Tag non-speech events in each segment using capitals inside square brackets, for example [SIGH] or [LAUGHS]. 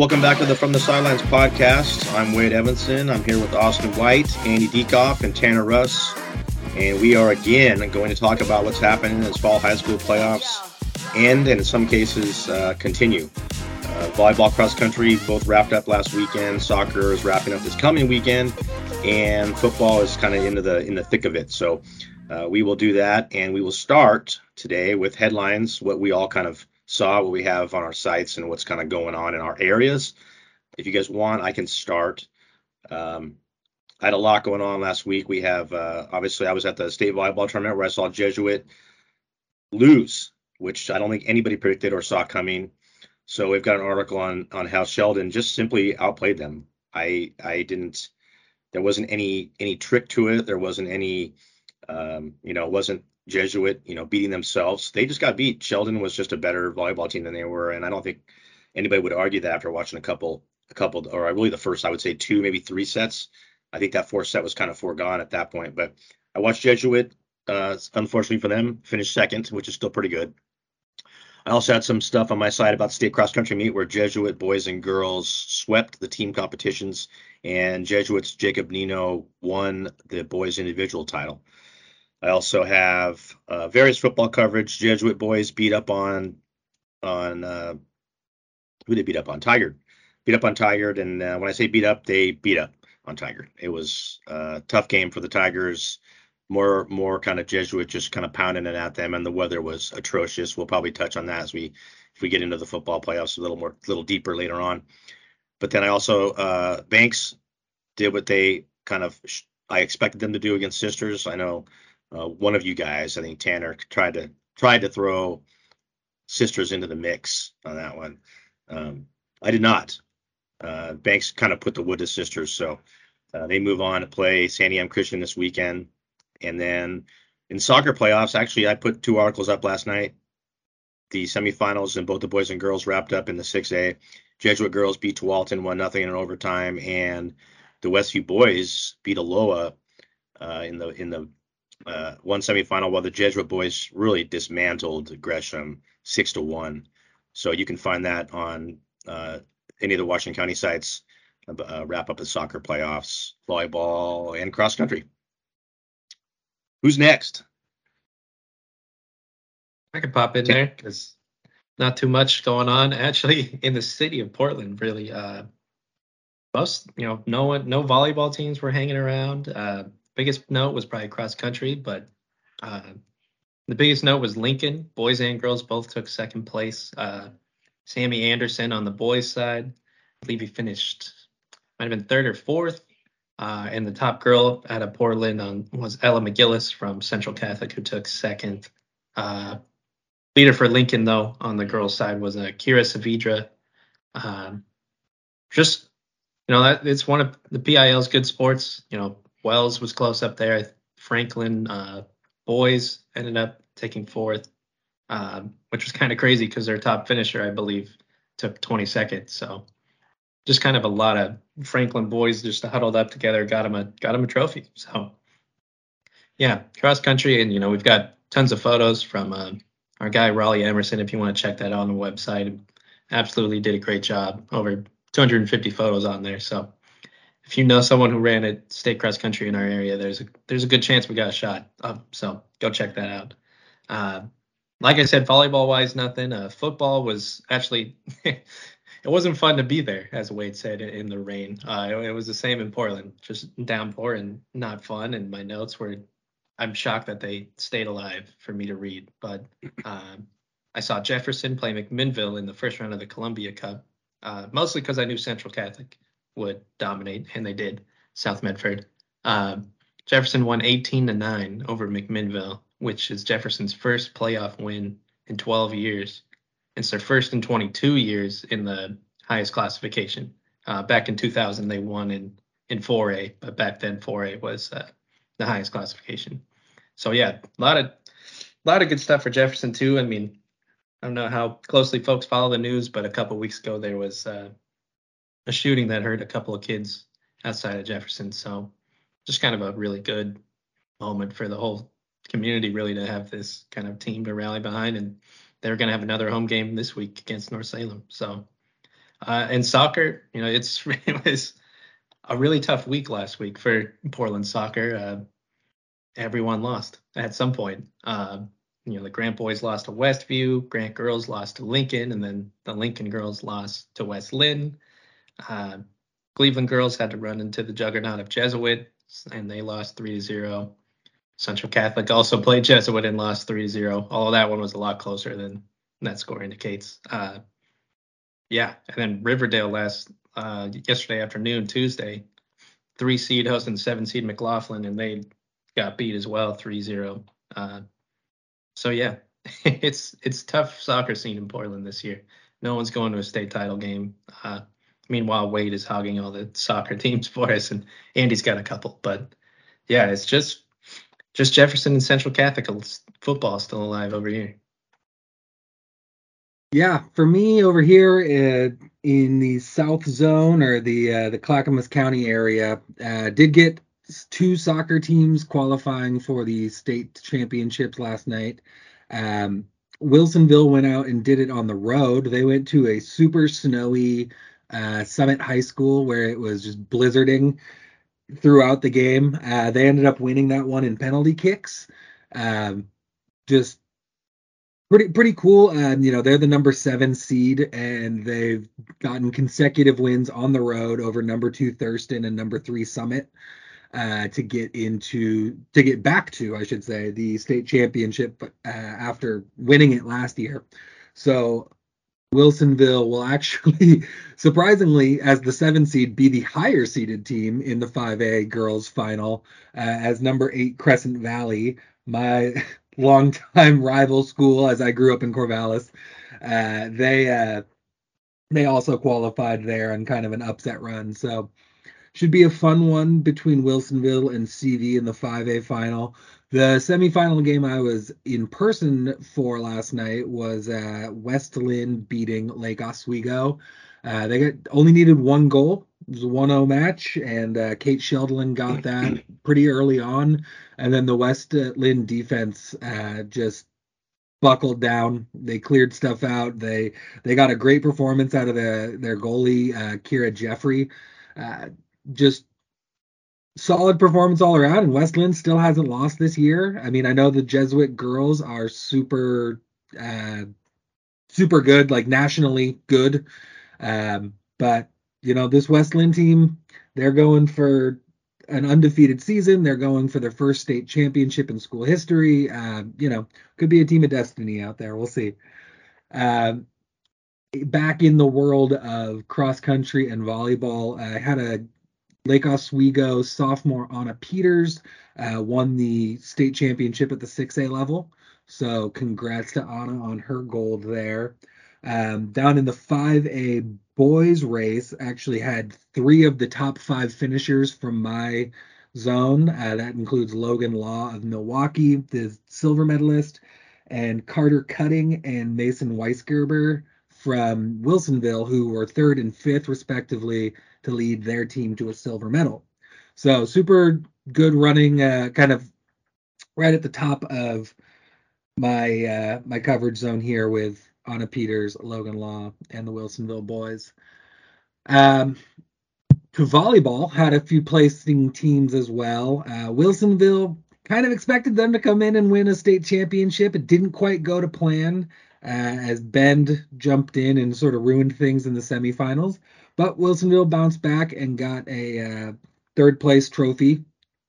welcome back to the From the Sidelines podcast. I'm Wade Evanson. I'm here with Austin White, Andy Dieckhoff, and Tanner Russ. And we are again going to talk about what's happening as fall high school playoffs end and in some cases uh, continue. Uh, volleyball, cross country both wrapped up last weekend. Soccer is wrapping up this coming weekend, and football is kind of into the in the thick of it. So uh, we will do that, and we will start today with headlines, what we all kind of saw, what we have on our sites, and what's kind of going on in our areas. If you guys want, I can start. Um, I had a lot going on last week. We have uh, obviously I was at the state volleyball tournament where I saw Jesuit lose, which I don't think anybody predicted or saw coming. So we've got an article on on how Sheldon just simply outplayed them. I I didn't. There wasn't any any trick to it. There wasn't any. Um, you know, it wasn't Jesuit, you know, beating themselves. They just got beat. Sheldon was just a better volleyball team than they were, and I don't think anybody would argue that after watching a couple, a couple, or really the first, I would say two, maybe three sets. I think that fourth set was kind of foregone at that point. But I watched Jesuit, uh, unfortunately for them, finish second, which is still pretty good. I also had some stuff on my side about state cross country meet where Jesuit boys and girls swept the team competitions, and Jesuit's Jacob Nino won the boys individual title. I also have uh, various football coverage. Jesuit boys beat up on on uh, who they beat up on Tigard. Beat up on Tigard, and uh, when I say beat up, they beat up on Tiger. It was a tough game for the Tigers. More more kind of Jesuit just kind of pounding it at them, and the weather was atrocious. We'll probably touch on that as we if we get into the football playoffs a little more a little deeper later on. But then I also uh, Banks did what they kind of I expected them to do against Sisters. I know uh, one of you guys, I think Tanner, tried to tried to throw sisters into the mix on that one. Um, I did not. Uh, Banks kind of put the wood to sisters, so uh, they move on to play Santiam Christian this weekend, and then in soccer playoffs, actually, I put two articles up last night. The semifinals and both the boys and girls wrapped up in the 6A. Jesuit girls beat Tualatin one nothing in overtime, and the Westview boys beat Aloha uh, in the in the uh, one semifinal, while the Jesuit boys really dismantled Gresham six to one. So you can find that on uh, any of the Washington County sites. Uh, wrap up the soccer playoffs, volleyball, and cross country. Who's next? I could pop in there because not too much going on [LAUGHS] actually in the city of Portland. Really, uh, most you know, no one, no volleyball teams were hanging around. Uh, biggest note was probably cross country, but uh, the biggest note was Lincoln. Boys and girls both took second place. Uh, Sammy Anderson on the boys' side, I believe he finished, might have been third or fourth. Uh, and the top girl out of Portland um, was Ella McGillis from Central Catholic, who took second. Uh, leader for Lincoln, though, on the girls' side was uh, Kira Savidra. Um, just, you know, that it's one of the PIL's good sports. You know, Wells was close up there. Franklin uh, boys ended up taking fourth, um, which was kind of crazy because their top finisher, I believe, took 22nd. So just kind of a lot of Franklin boys just huddled up together, got him a got him a trophy. So yeah, cross country, and you know we've got tons of photos from uh, our guy Raleigh Emerson. If you want to check that out on the website, absolutely did a great job. Over 250 photos on there. So if you know someone who ran a state cross country in our area, there's a there's a good chance we got a shot. Um, so go check that out. Uh, like I said, volleyball wise, nothing. Uh, football was actually [LAUGHS] it wasn't fun to be there, as Wade said, in the rain. Uh, it, it, was the same in Portland, just downpour and not fun. And my notes were, I'm shocked that they stayed alive for me to read. But um, I saw Jefferson play McMinnville in the first round of the Columbia Cup, uh, mostly because I knew Central Catholic would dominate, and they did. South Medford. Um, Jefferson won 18 to 9 over McMinnville, which is Jefferson's first playoff win in 12 years. It's their first in 22 years in the highest classification. Uh, back in 2000, they won in in 4A, but back then 4A was uh, the highest classification. So yeah, a lot of a lot of good stuff for Jefferson too. I mean, I don't know how closely folks follow the news, but a couple weeks ago there was uh, a shooting that hurt a couple of kids outside of Jefferson. So just kind of a really good moment for the whole community really to have this kind of team to rally behind and they're going to have another home game this week against North Salem. So Uh, in soccer, you know, it's [LAUGHS] it was a really tough week last week for Portland soccer. Uh, everyone lost at some point. Uh, you know, the Grant boys lost to Westview, Grant girls lost to Lincoln, and then the Lincoln girls lost to West Linn. Uh, Cleveland girls had to run into the juggernaut of Jesuit, and they lost 3 to 0. Central Catholic also played Jesuit and lost 3 to 0. Although that one was a lot closer than that score indicates. Uh, yeah, and then Riverdale last uh, yesterday afternoon, Tuesday, three seed hosting seven seed McLoughlin, and they got beat as well, 3-0. Uh, so yeah, [LAUGHS] it's it's tough soccer scene in Portland this year. No one's going to a state title game. Uh, meanwhile, Wade is hogging all the soccer teams [LAUGHS] for us, and Andy's got a couple. But yeah, it's just just Jefferson and Central Catholic football still alive over here. Yeah, for me over here uh, in the South Zone or the uh, the Clackamas County area, uh, did get two soccer teams qualifying for the state championships last night. Um, Wilsonville went out and did it on the road. They went to a super snowy uh, Summit High School where it was just blizzarding throughout the game. Uh, they ended up winning that one in penalty kicks. Um, just pretty pretty cool. Um, you know, they're the number seven seed, and they've gotten consecutive wins on the road over number two Thurston and number three Summit uh, to get into to get back to, I should say, the state championship uh, after winning it last year. So Wilsonville will actually, [LAUGHS] surprisingly, as the seven seed, be the higher seeded team in the 5A girls final, uh, as number eight Crescent Valley, my [LAUGHS] longtime rival school as I grew up in Corvallis. Uh, they uh, they also qualified there on kind of an upset run. So should be a fun one between Wilsonville and CV in the 5A final. The semifinal game I was in person for last night was uh, West Linn beating Lake Oswego. Uh, they got only needed one goal. It was a 1-0 match, and uh, Kate Sheldon got that [CLEARS THROAT] pretty early on. And then the West Linn defense uh, just buckled down. They cleared stuff out. They they got a great performance out of the, their goalie, uh, Kira Jeffrey. Uh, just solid performance all around. And West Linn still hasn't lost this year. I mean, I know the Jesuit girls are super, uh, super good, like nationally good. Um, but you know, this West Linn team, they're going for an undefeated season. They're going for their first state championship in school history. Uh, you know, could be a team of destiny out there. We'll see. Um, back in the world of cross country and volleyball, I had a Lake Oswego sophomore Anna Peters uh, won the state championship at the 6A level. So congrats to Anna on her gold there. Um, down in the 5A boys race, actually had three of the top five finishers from my zone. Uh, that includes Logan Law of Milwaukie, the silver medalist, and Carter Cutting and Mason Weisgerber from Wilsonville, who were third and fifth respectively to lead their team to a silver medal. So super good running, uh, kind of right at the top of my uh, my coverage zone here with Anna Peters, Logan Law, and the Wilsonville boys. Um, to volleyball, had a few placing teams as well. Uh, Wilsonville kind of expected them to come in and win a state championship. It didn't quite go to plan uh, as Bend jumped in and sort of ruined things in the semifinals. But Wilsonville bounced back and got a uh, third place trophy,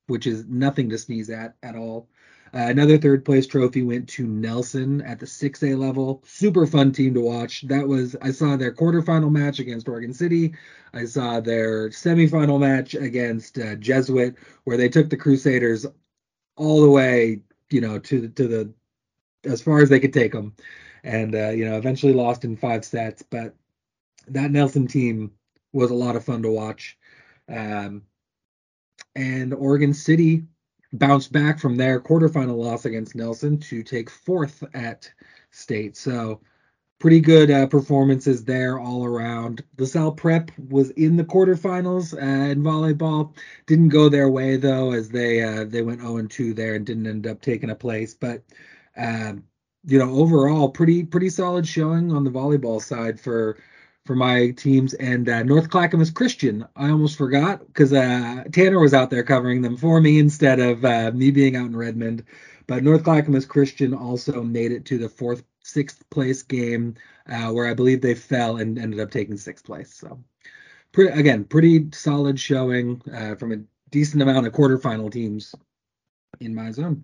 which is nothing to sneeze at at all. Uh, another third place trophy went to Nelson at the 6A level. Super fun team to watch. That was I saw their quarterfinal match against Oregon City. I saw their semifinal match against uh, Jesuit, where they took the Crusaders all the way, you know, to to the as far as they could take them, and uh, you know, eventually lost in five sets. But that Nelson team was a lot of fun to watch. Um, and Oregon City bounced back from their quarterfinal loss against Nelson to take fourth at state. So pretty good uh, performances there all around. LaSalle Prep was in the quarterfinals uh, in volleyball. Didn't go their way though, as they uh, they went 0 2 there and didn't end up taking a place. But um, you know, overall, pretty pretty solid showing on the volleyball side for for my teams. And uh, North Clackamas Christian, I almost forgot because uh, Tanner was out there covering them for me instead of uh, me being out in Redmond. But North Clackamas Christian also made it to the fourth, sixth place game uh, where I believe they fell and ended up taking sixth place. So, pre- again, pretty solid showing uh, from a decent amount of quarterfinal teams in my zone.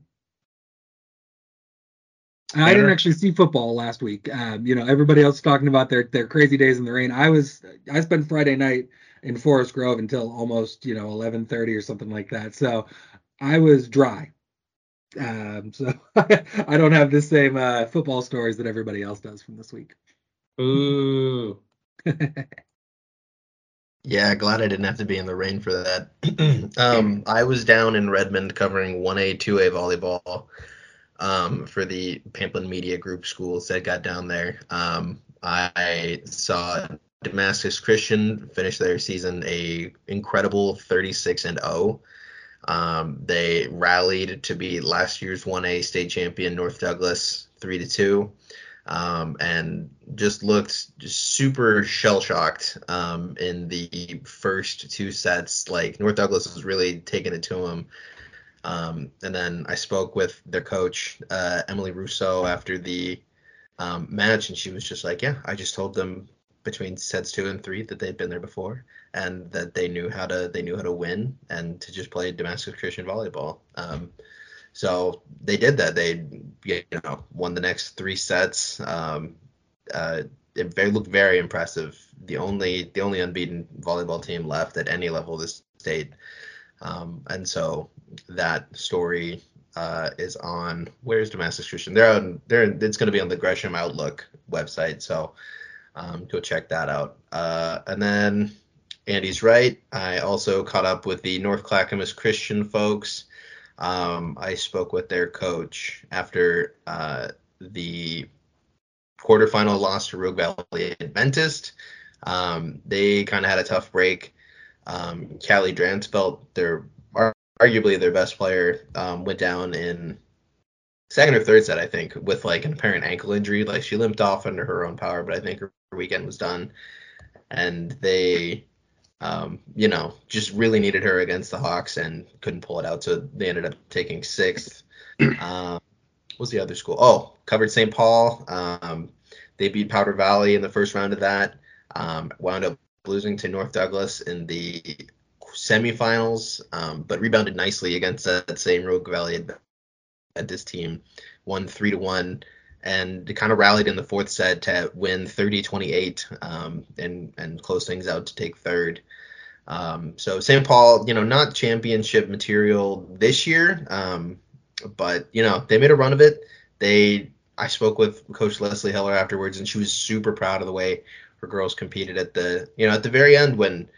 I didn't actually see football last week. Um, you know, everybody else talking about their their crazy days in the rain. I was I spent Friday night in Forest Grove until almost you know 11:30 or something like that. So I was dry. Um, so [LAUGHS] I don't have the same uh, football stories that everybody else does from this week. Ooh. [LAUGHS] yeah, glad I didn't have to be in the rain for that. [CLEARS THROAT] um, I was down in Redmond covering 1A, 2A volleyball um, for the Pamplin Media Group schools that got down there. Um, I saw Damascus Christian finish their season a incredible 36 and 0. Um, they rallied to beat last year's 1A state champion North Douglas 3 to 2. Um, and just looked just super shell shocked um, in the first two sets. Like North Douglas was really taking it to them. Um, and then I spoke with their coach, uh, Emily Russo, after the um, match, and she was just like, "Yeah, I just told them between sets two and three that they'd been there before, and that they knew how to they knew how to win and to just play Damascus Christian volleyball." Um, so they did that. They you know won the next three sets. Um, uh, it very, looked very impressive. The only the only unbeaten volleyball team left at any level of the state. Um, and so that story uh, is on where's Damascus Christian? They're on they're it's going to be on the Gresham Outlook website, so um, go check that out. Uh, and then Andy's right. I also caught up with the North Clackamas Christian folks. Um, I spoke with their coach after uh, the quarterfinal loss to Rogue Valley Adventist. Um, they kind of had a tough break. Um, Callie Dransfelt, their arguably their best player, um, went down in second or third set, I think, with like an apparent ankle injury. Like she limped off under her own power, but I think her weekend was done. And they, um, you know, just really needed her against the Hawks and couldn't pull it out. So they ended up taking sixth. [CLEARS THROAT] Um, what was the other school? Oh, covered St. Paul. Um, they beat Powder Valley in the first round of that. Um, wound up losing to North Douglas in the semifinals, um, but rebounded nicely against that same Rogue Valley Adventist team, won three to one, and kind of rallied in the fourth set to win 30-28 um, and and close things out to take third. Um, so St. Paul, you know, not championship material this year, um, but you know they made a run of it. They I spoke with Coach Leslie Heller afterwards, and she was super proud of the way her girls competed at the you know at the very end when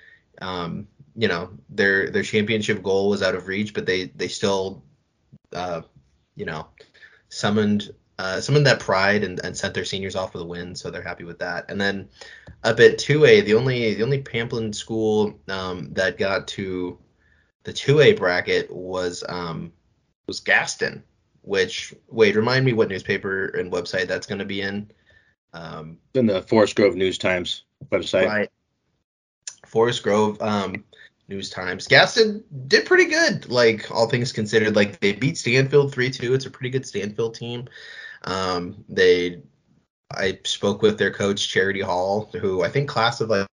um, you know their their championship goal was out of reach, but they they still uh, you know summoned uh, summoned that pride and, and sent their seniors off with a win, so they're happy with that. And then up at 2A, the only the only Pamplin school um, that got to the 2A bracket was um, was Gaston. Which wait, remind me what newspaper and website that's going to be in. Um, in the Forest Grove News Times website. Right. Forest Grove um, News Times. Gaston did pretty good, like all things considered. Like they beat Stanfield three two. It's a pretty good Stanfield team. Um, they, I spoke with their coach Charity Hall, who I think class of like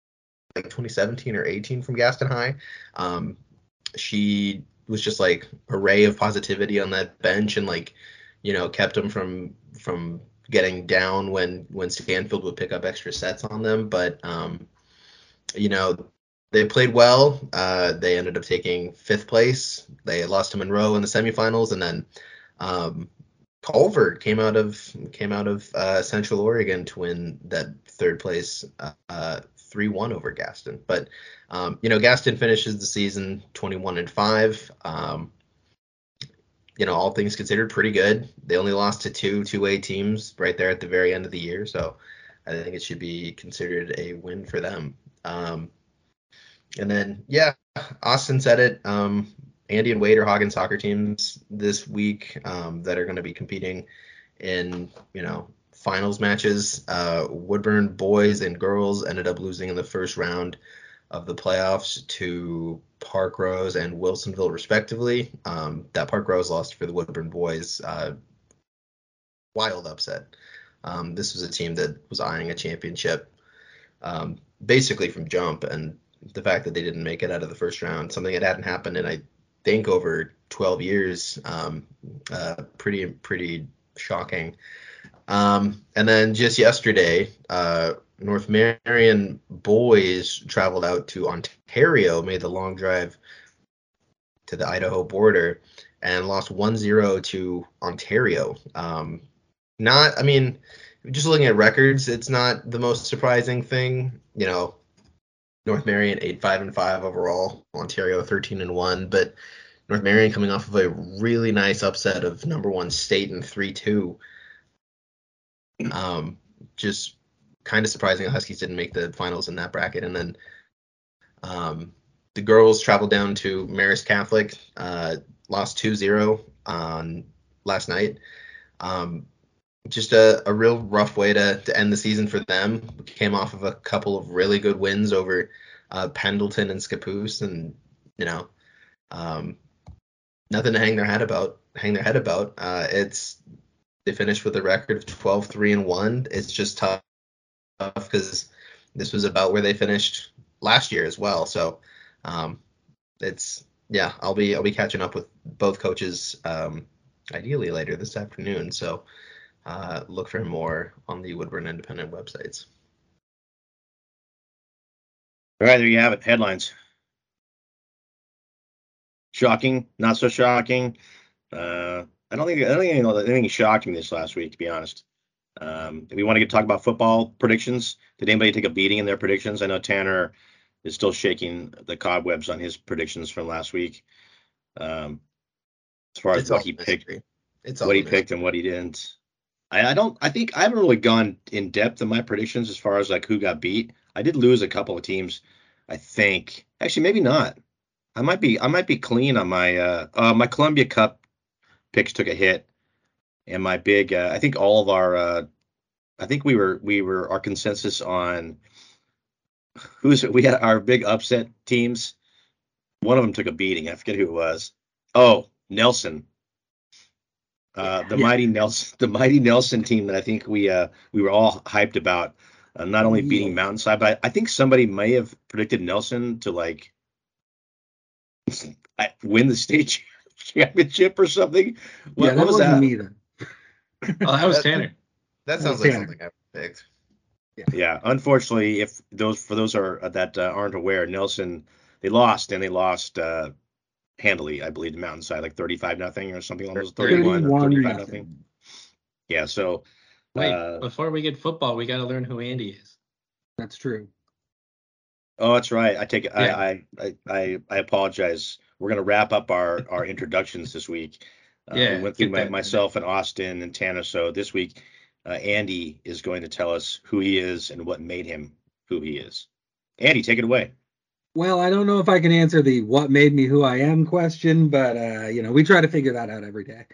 like 2017 or 18 from Gaston High. Um, she was just like a ray of positivity on that bench and like you know kept them from from getting down when when Stanfield would pick up extra sets on them. But um, you know, they played well. Uh, they ended up taking fifth place. They lost to Monroe in the semifinals, and then um, Culver came out of came out of uh, Central Oregon to win that third place, uh, three uh, one over Gaston. But um, you know, Gaston finishes the season 21 and five. Um, you know, all things considered, pretty good. They only lost to two two-way teams right there at the very end of the year, so I think it should be considered a win for them. Um, and then, yeah, Austin said it. Um, Andy and Wade are hogging soccer teams this week um, that are going to be competing in, you know, finals matches. Uh, Woodburn boys and girls ended up losing in the first round of the playoffs to Parkrose and Wilsonville, respectively. Um, that Parkrose lost for the Woodburn boys. Uh, wild upset. Um, this was a team that was eyeing a championship um, basically from jump, and the fact that they didn't make it out of the first round, something that hadn't happened in I think over 12 years, um, uh, pretty pretty shocking. Um, and then just yesterday, uh, North Marion boys traveled out to Ontario, made the long drive to the Idaho border, and lost 1-0 to Ontario. Um, not, I mean, just looking at records, it's not the most surprising thing. You know, North Marion eight five and five overall, Ontario thirteen and one, but North Marion coming off of a really nice upset of number one state in three two. Um, just kind of surprising the Huskies didn't make the finals in that bracket, and then um, the girls traveled down to Marist Catholic, uh, lost 2-0 on last night. Um, just a, a real rough way to, to end the season for them. We came off of a couple of really good wins over uh, Pendleton and Scappoose, and you know, um, nothing to hang their head about. Hang their head about. Uh, it's they finished with a record of 12 3 and 1 it's just tough because this was about where they finished last year as well so um, it's yeah i'll be i'll be catching up with both coaches um, ideally later this afternoon so uh, look for more on the Woodburn Independent websites. All right, there you have it. Headlines. Shocking, not so shocking. Uh, I don't think I don't think anything shocked me this last week, to be honest. Um, we want to get talk about football predictions. Did anybody take a beating in their predictions? I know Tanner is still shaking the cobwebs on his predictions from last week. Um, as far as It's what he mystery. picked, It's what he mystery. picked and what he didn't. I, I don't. I think I haven't really gone in depth in my predictions as far as like who got beat. I did lose a couple of teams. I think actually maybe not. I might be. I might be clean on my uh, uh my Columbia Cup picks took a hit, and my big. Uh, I think all of our. Uh, I think we were we were our consensus on who's we had our big upset teams. One of them took a beating. I forget who it was. Oh, Nelson. Uh, the Yeah. mighty Nelson, [LAUGHS] the mighty Nelson team that I think we uh, we were all hyped about, uh, not only beating Yeah. Mountainside, but I, I think somebody may have predicted Nelson to like win the state [LAUGHS] championship or something. What, yeah, that what was wasn't that? me then. Oh, that was [LAUGHS] Tanner. That sounds Tanner. like something I picked. Yeah. yeah, unfortunately, if those for those are that uh, aren't aware, Nelson they lost and they lost uh, handily, I believe, to Mountainside like 35 nothing or something almost 31 or 35 nothing. nothing. Yeah, so Wait, uh, before we get football, we got to learn who Andy is. That's true. oh, that's right. I take it. Yeah. I, I I I apologize. We're gonna wrap up our our introductions this week. Uh, Yeah, we went through my, myself and Austin and Tanner. So this week, uh, Andy is going to tell us who he is and what made him who he is. Andy, take it away. Well, I don't know if I can answer the what made me who I am question, but uh, you know, we try to figure that out every day.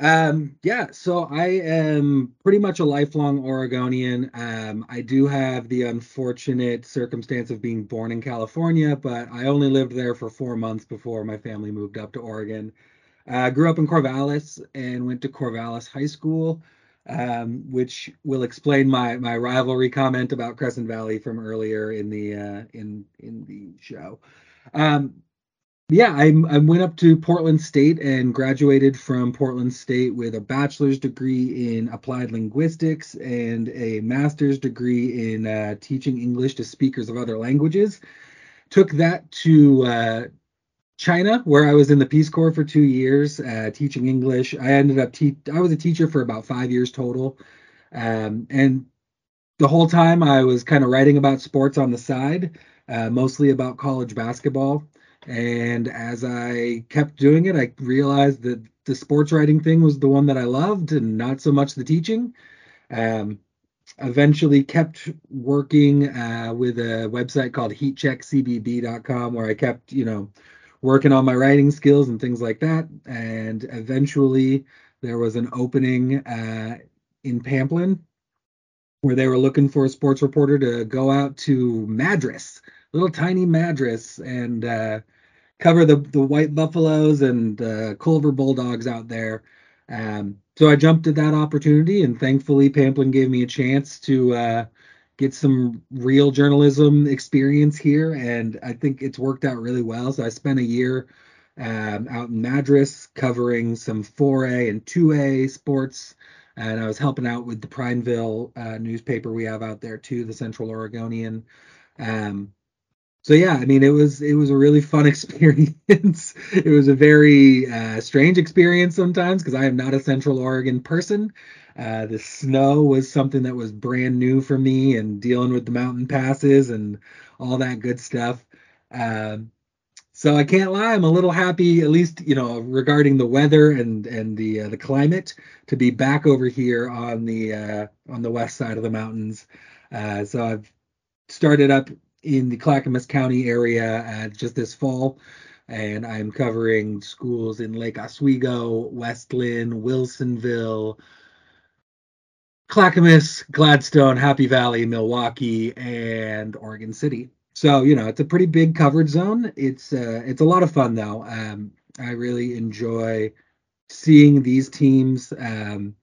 Um, yeah, so I am pretty much a lifelong Oregonian. Um, I do have the unfortunate circumstance of being born in California, but I only lived there for four months before my family moved up to Oregon. I grew up in Corvallis and went to Corvallis High School, um, which will explain my my rivalry comment about Crescent Valley from earlier in the uh, in in the show. Um, yeah, I, I went up to Portland State and graduated from Portland State with a bachelor's degree in applied linguistics and a master's degree in uh, teaching English to speakers of other languages. Took that to uh, China, where I was in the Peace Corps for two years, uh, teaching English. I ended up te- I was a teacher for about five years total, um, and the whole time I was kind of writing about sports on the side, uh, mostly about college basketball. And as I kept doing it, I realized that the sports writing thing was the one that I loved, and not so much the teaching. Um, eventually kept working uh, with a website called heatcheckcbb.com where I kept, you know, working on my writing skills and things like that. And eventually there was an opening uh, in Pamplin, where they were looking for a sports reporter to go out to Madras, little tiny Madras, and uh, cover the the White Buffaloes and uh, Culver Bulldogs out there. Um, so I jumped at that opportunity, and thankfully Pamplin gave me a chance to uh, get some real journalism experience here, and I think it's worked out really well. So I spent a year um, out in Madras covering some 4A and 2A sports, and I was helping out with the Prineville uh, newspaper we have out there too, the Central Oregonian. Um, so yeah, I mean, it was it was a really fun [LAUGHS] experience. it was a very uh, strange experience sometimes because I am not a Central Oregon person. Uh, the snow was something that was brand new for me, and dealing with the mountain passes and all that good stuff. Um, so I can't lie, I'm a little happy, at least you know, regarding the weather and and the uh, the climate, to be back over here on the uh, on the west side of the mountains. Uh, so I've started up in the Clackamas County area uh, just this fall, and I'm covering schools in Lake Oswego, West Linn, Wilsonville, Clackamas, Gladstone, Happy Valley, Milwaukie, and Oregon City. So you know it's a pretty big covered zone. It's uh, it's a lot of fun though. Um, I really enjoy seeing these teams um,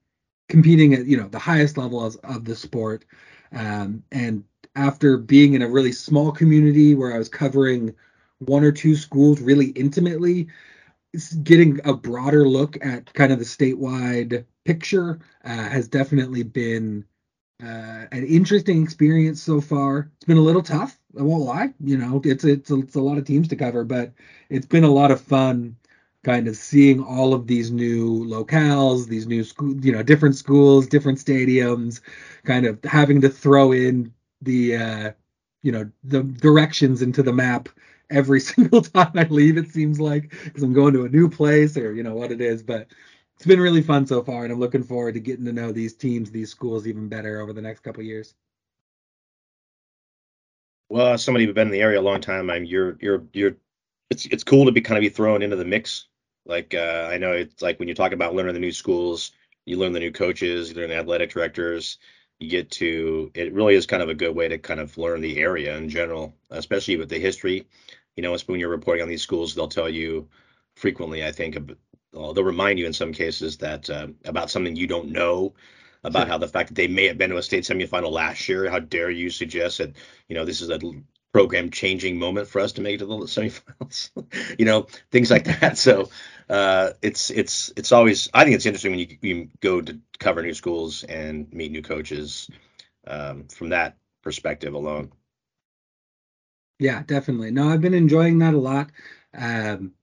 competing at you know the highest levels of the sport um, and after being in a really small community where I was covering one or two schools really intimately, getting a broader look at kind of the statewide picture uh, has definitely been uh, an interesting experience so far. It's been a little tough. I won't lie. You know, it's it's a, it's a lot of teams to cover, but it's been a lot of fun kind of seeing all of these new locales, these new school, you know, different schools, different stadiums, kind of having to throw in the uh, you know the directions into the map every [LAUGHS] single time I leave. It seems like because I'm going to a new place or you know what it is, but it's been really fun so far, and I'm looking forward to getting to know these teams, these schools even better over the next couple years. Well, as somebody who's been in the area a long time, I'm you're you're you're it's it's cool to be kind of be thrown into the mix. Like uh, I know it's like when you talk about learning the new schools, you learn the new coaches, you learn the athletic directors, you get to it really is kind of a good way to kind of learn the area in general, especially with the history. You know, when you're reporting on these schools, they'll tell you frequently, I think, they'll remind you in some cases that uh, about something you don't know about sure. how the fact that they may have been to a state semifinal last year. How dare you suggest that you know this is a program changing moment for us to make it to the semifinals? [LAUGHS] you know, things like that. So uh, it's it's it's always I think it's interesting when you, you go to cover new schools and meet new coaches um, from that perspective alone. Yeah, definitely. No, I've been enjoying that a lot. Um,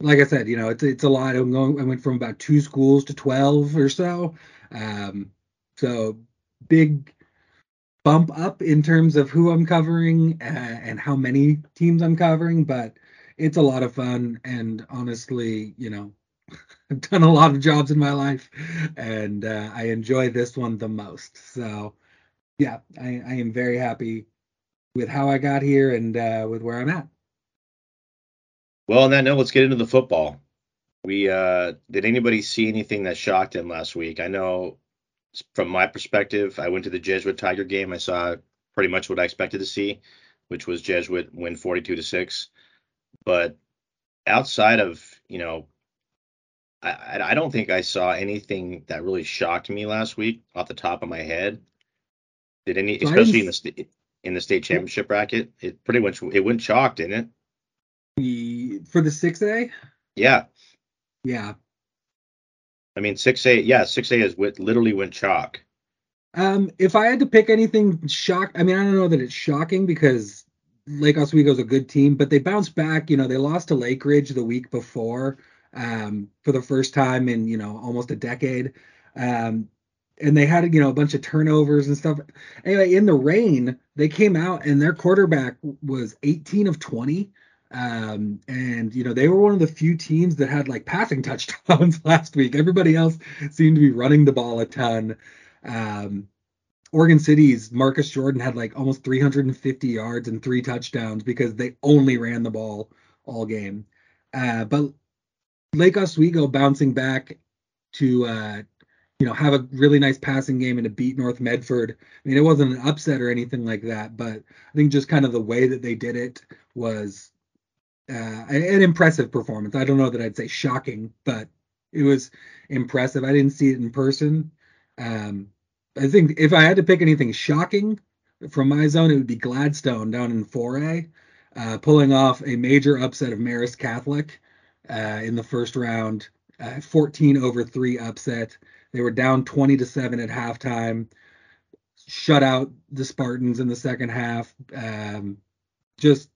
like I said, you know, it's it's a lot. I'm going. I went from about two schools to twelve or so. Um, so big bump up in terms of who I'm covering uh, and how many teams I'm covering, but it's a lot of fun. And honestly you know [LAUGHS] i've done a lot of jobs in my life and uh, i enjoy this one the most. So yeah I, I, am very happy with how i got here and uh, with where i'm at. Well on that note let's get into the football. We uh did anybody see anything that shocked him last week? I know from my perspective i went to the jesuit tiger game i saw pretty much what i expected to see which was jesuit win 42 to 6 but outside of you know, I I don't think I saw anything that really shocked me last week off the top of my head. Did any, especially in the st- in the state championship bracket, it pretty much it went chalk, didn't it? For the six A. Yeah. Yeah. I mean, six A, yeah, six A is with literally went chalk. Um, if I had to pick anything shock, I mean, I don't know that it's shocking because Lake Oswego is a good team, but they bounced back. You know, they lost to Lake Ridge the week before um, for the first time in you know almost a decade, um, and they had you know a bunch of turnovers and stuff. Anyway, in the rain, they came out and their quarterback was 18 of 20. Um, and you know they were one of the few teams that had like passing [LAUGHS] touchdowns [LAUGHS] last week. Everybody else seemed to be running the ball a ton. Um, Oregon City's Marcus Jordan had like almost 350 yards and three touchdowns because they only ran the ball all game. Uh, but Lake Oswego bouncing back to uh, you know, have a really nice passing game and to beat North Medford. I mean, it wasn't an upset or anything like that, but I think just kind of the way that they did it was uh, an impressive performance. I don't know that I'd say shocking, but it was impressive. I didn't see it in person. Um, I think if I had to pick anything shocking from my zone, it would be Gladstone down in 4A, uh, pulling off a major upset of Marist Catholic uh, in the first round, uh, 14 over three upset. They were down 20 to seven at halftime, shut out the Spartans in the second half. Um, just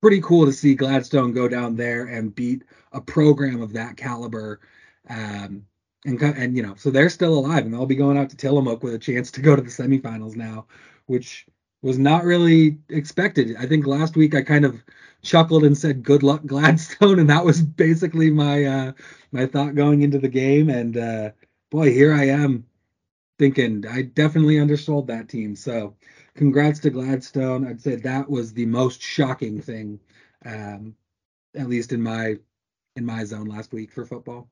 pretty cool to see Gladstone go down there and beat a program of that caliber. Um, and and you know, so they're still alive, and they'll be going out to Tillamook with a chance to go to the semifinals now, which was not really expected. I think last week I kind of chuckled and said good luck Gladstone, [LAUGHS] and that was basically my uh, my thought going into the game. And uh, boy, here I am thinking I definitely undersold that team. So congrats to Gladstone. I'd say that was the most shocking thing, um, at least in my in my zone last week for football.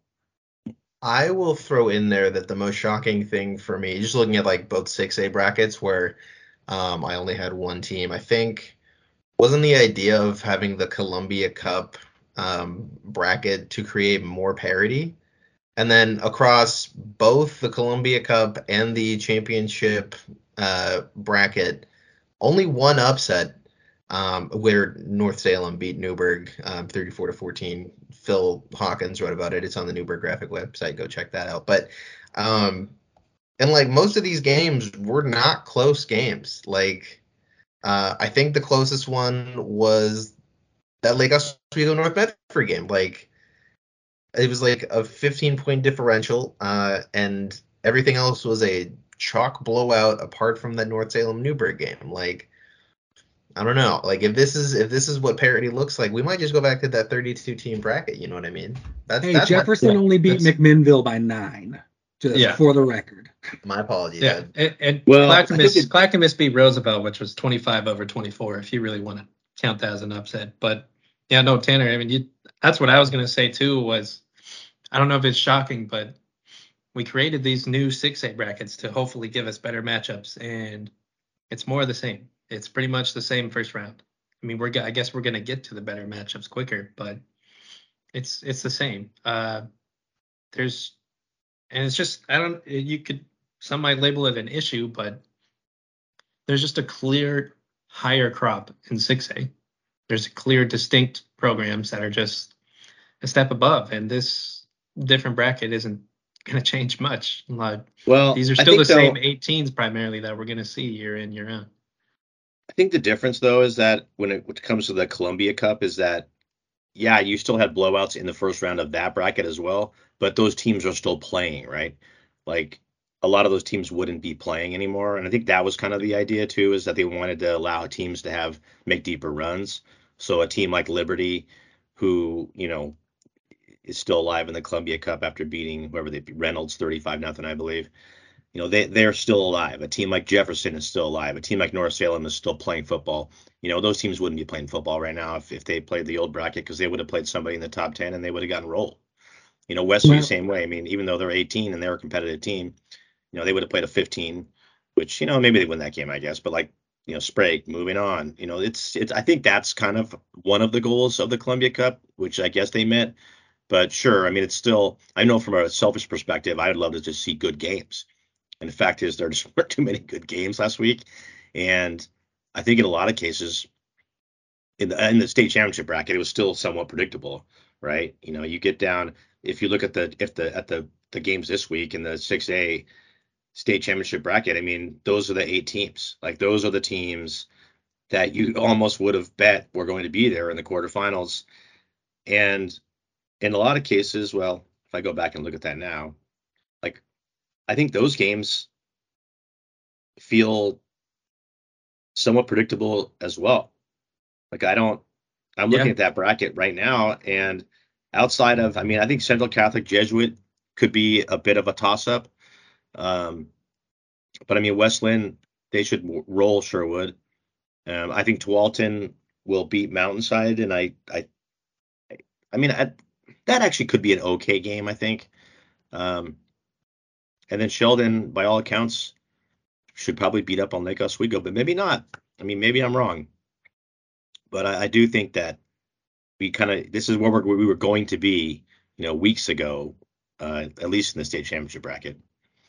I will throw in there that the most shocking thing for me, just looking at like both 6A brackets where um, I only had one team, I think wasn't the idea of having the Columbia Cup um, bracket to create more parity. And then across both the Columbia Cup and the championship uh, bracket, only one upset um, where North Salem beat Newberg um, 34 to 14. Phil Hawkins wrote about it. It's on the Newberg Graphic website. Go check that out. But um, and like most of these games were not close games. Like uh, I think the closest one was that Lake Oswego North Medford game. Like it was like a 15 point differential, uh, and everything else was a chalk blowout apart from that North Salem Newberg game. Like I don't know. Like if this is if this is what parity looks like, we might just go back to that 32 team bracket. You know what I mean? That's, hey, that's Jefferson my, only beat McMinnville by nine. Just yeah. for the record. My apologies. Yeah, and, and well, Clackamas, Clackamas beat Roosevelt, which was 25 over 24. If you really want to count that as an upset, but yeah, no, Tanner. I mean, you, that's what I was gonna say too. Was I don't know if it's shocking, but we created these new 6A brackets to hopefully give us better matchups, and it's more of the same. It's pretty much the same first round. I mean, we're I guess we're gonna get to the better matchups quicker, but it's it's the same. Uh, there's and it's just I don't you could some might label it an issue, but there's just a clear higher crop in 6A. There's clear distinct programs that are just a step above, and this different bracket isn't going to change much. Like, well, these are still the same 18s primarily that we're going to see year in year out. I think the difference though is that when it, when it comes to the Columbia Cup is that yeah, you still had blowouts in the first round of that bracket as well, but those teams are still playing, right? Like a lot of those teams wouldn't be playing anymore, and I think that was kind of the idea too, is that they wanted to allow teams to have make deeper runs. So a team like Liberty, who you know is still alive in the Columbia Cup after beating whoever they Reynolds 35 nothing, I believe. You know, they they're still alive. A team like Jefferson is still alive. A team like North Salem is still playing football. You know, those teams wouldn't be playing football right now if, if they played the old bracket because they would have played somebody in the top 10 and they would have gotten rolled. You know, Westview the same way. I mean, even though they're 18 and they're a competitive team, you know, they would have played a 15, which you know maybe they win that game, I guess. But like you know, Sprague moving on. You know, it's it's. I think that's kind of one of the goals of the Columbia Cup, which I guess they met. But sure, I mean, it's still. I know from a selfish perspective, I'd love to just see good games. And the fact is, there just [LAUGHS] weren't too many good games last week, and I think in a lot of cases, in the in the state championship bracket, it was still somewhat predictable, right? You know, you get down if you look at the if the at the the games this week in the 6A state championship bracket, I mean, those are the eight teams. Like those are the teams that you almost would have bet were going to be there in the quarterfinals. And in a lot of cases, well, if I go back and look at that now, like I think those games feel somewhat predictable as well. Like I don't I'm looking yeah. at that bracket right now and outside of I mean I think Central Catholic Jesuit could be a bit of a toss up. Um, but I mean West Linn they should roll Sherwood. Um, I think Tualatin will beat Mountainside and I I I mean I, that actually could be an okay game I think. Um, and then Sheldon, by all accounts, should probably beat up on Lake Oswego, but maybe not. I mean, maybe I'm wrong, but I, I do think that we kind of this is where, where we were going to be, you know, weeks ago, uh, at least in the state championship bracket.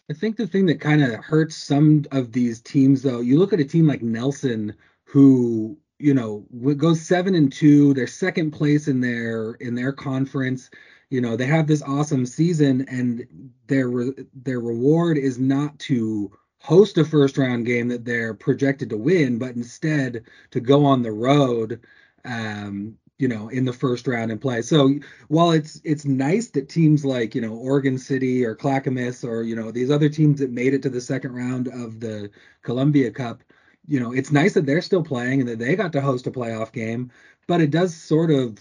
I think the thing that kind of hurts some of these teams, though, you look at a team like Nelson, who you know goes seven and two, they're second place in their in their conference. You know they have this awesome season, and their their reward is not to host a first round game that they're projected to win, but instead to go on the road um, you know, in the first round and play. So while it's it's nice that teams like you know Oregon City or Clackamas or you know these other teams that made it to the second round of the Columbia Cup, you know, it's nice that they're still playing and that they got to host a playoff game. But it does sort of,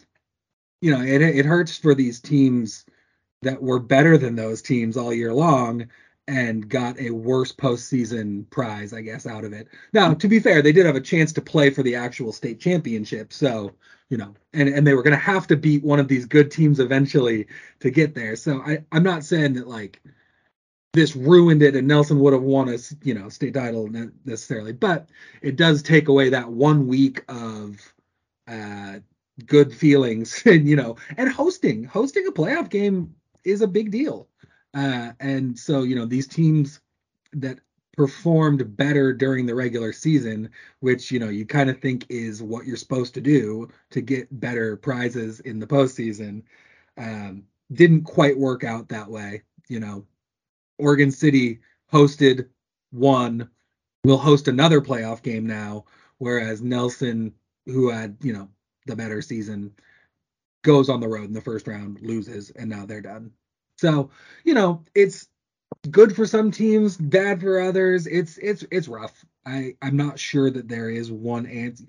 you know, it it hurts for these teams that were better than those teams all year long and got a worse postseason prize, I guess, out of it. Now, to be fair, they did have a chance to play for the actual state championship, so you know, and and they were going to have to beat one of these good teams eventually to get there. So I I'm not saying that like this ruined it and Nelson would have won a you know state title necessarily, but it does take away that one week of uh good feelings [LAUGHS] and you know and hosting hosting a playoff game is a big deal. Uh and so you know these teams that performed better during the regular season, which you know you kind of think is what you're supposed to do to get better prizes in the postseason. Um, didn't quite work out that way. You know, Oregon City hosted one, will host another playoff game now, whereas Nelson, who had you know the better season, goes on the road in the first round, loses, and now they're done. So you know it's good for some teams, bad for others. It's it's it's rough. I I'm not sure that there is one answer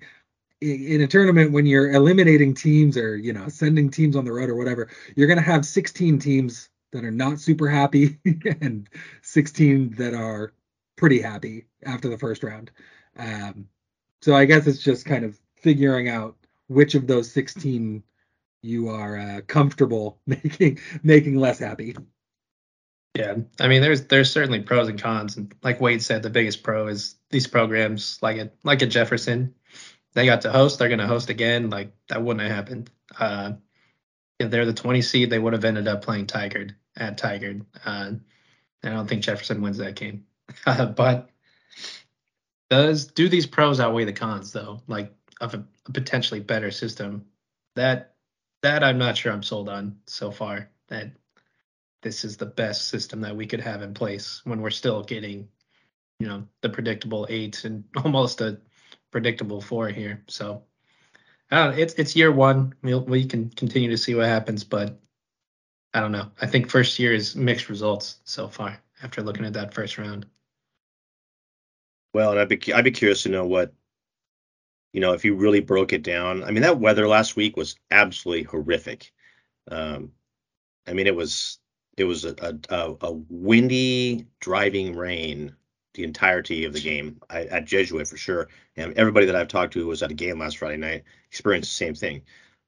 in a tournament when you're eliminating teams or you know sending teams on the road or whatever. You're gonna have 16 teams that are not super happy [LAUGHS] and 16 that are pretty happy after the first round. Um, so I guess it's just kind of figuring out which of those 16 you are uh, comfortable [LAUGHS] making making less happy. Yeah, I mean, there's there's certainly pros and cons, and like Wade said, the biggest pro is these programs like it like at Jefferson, they got to host, they're going to host again. Like that wouldn't have happened. Uh, if they're the 20 seed, they would have ended up playing Tigard at Tigard. Uh, I don't think Jefferson wins that game, [LAUGHS] but does do these pros outweigh the cons though? Like of a, a potentially better system, that that I'm not sure I'm sold on so far. That this is the best system that we could have in place when we're still getting, you know, the predictable eight and [LAUGHS] almost a predictable four here. So know. It's it's year one. We'll, we can continue to see what happens, but I don't know. I think first year is mixed results so far after looking at that first round. Well, and I'd be I'd be curious to know what you know if you really broke it down. I mean, that weather last week was absolutely horrific. Um, I mean, it was it was a, a, a windy driving rain the entirety of the game I, at Jesuit for sure. And everybody that I've talked to who was at a game last Friday night experienced the same thing.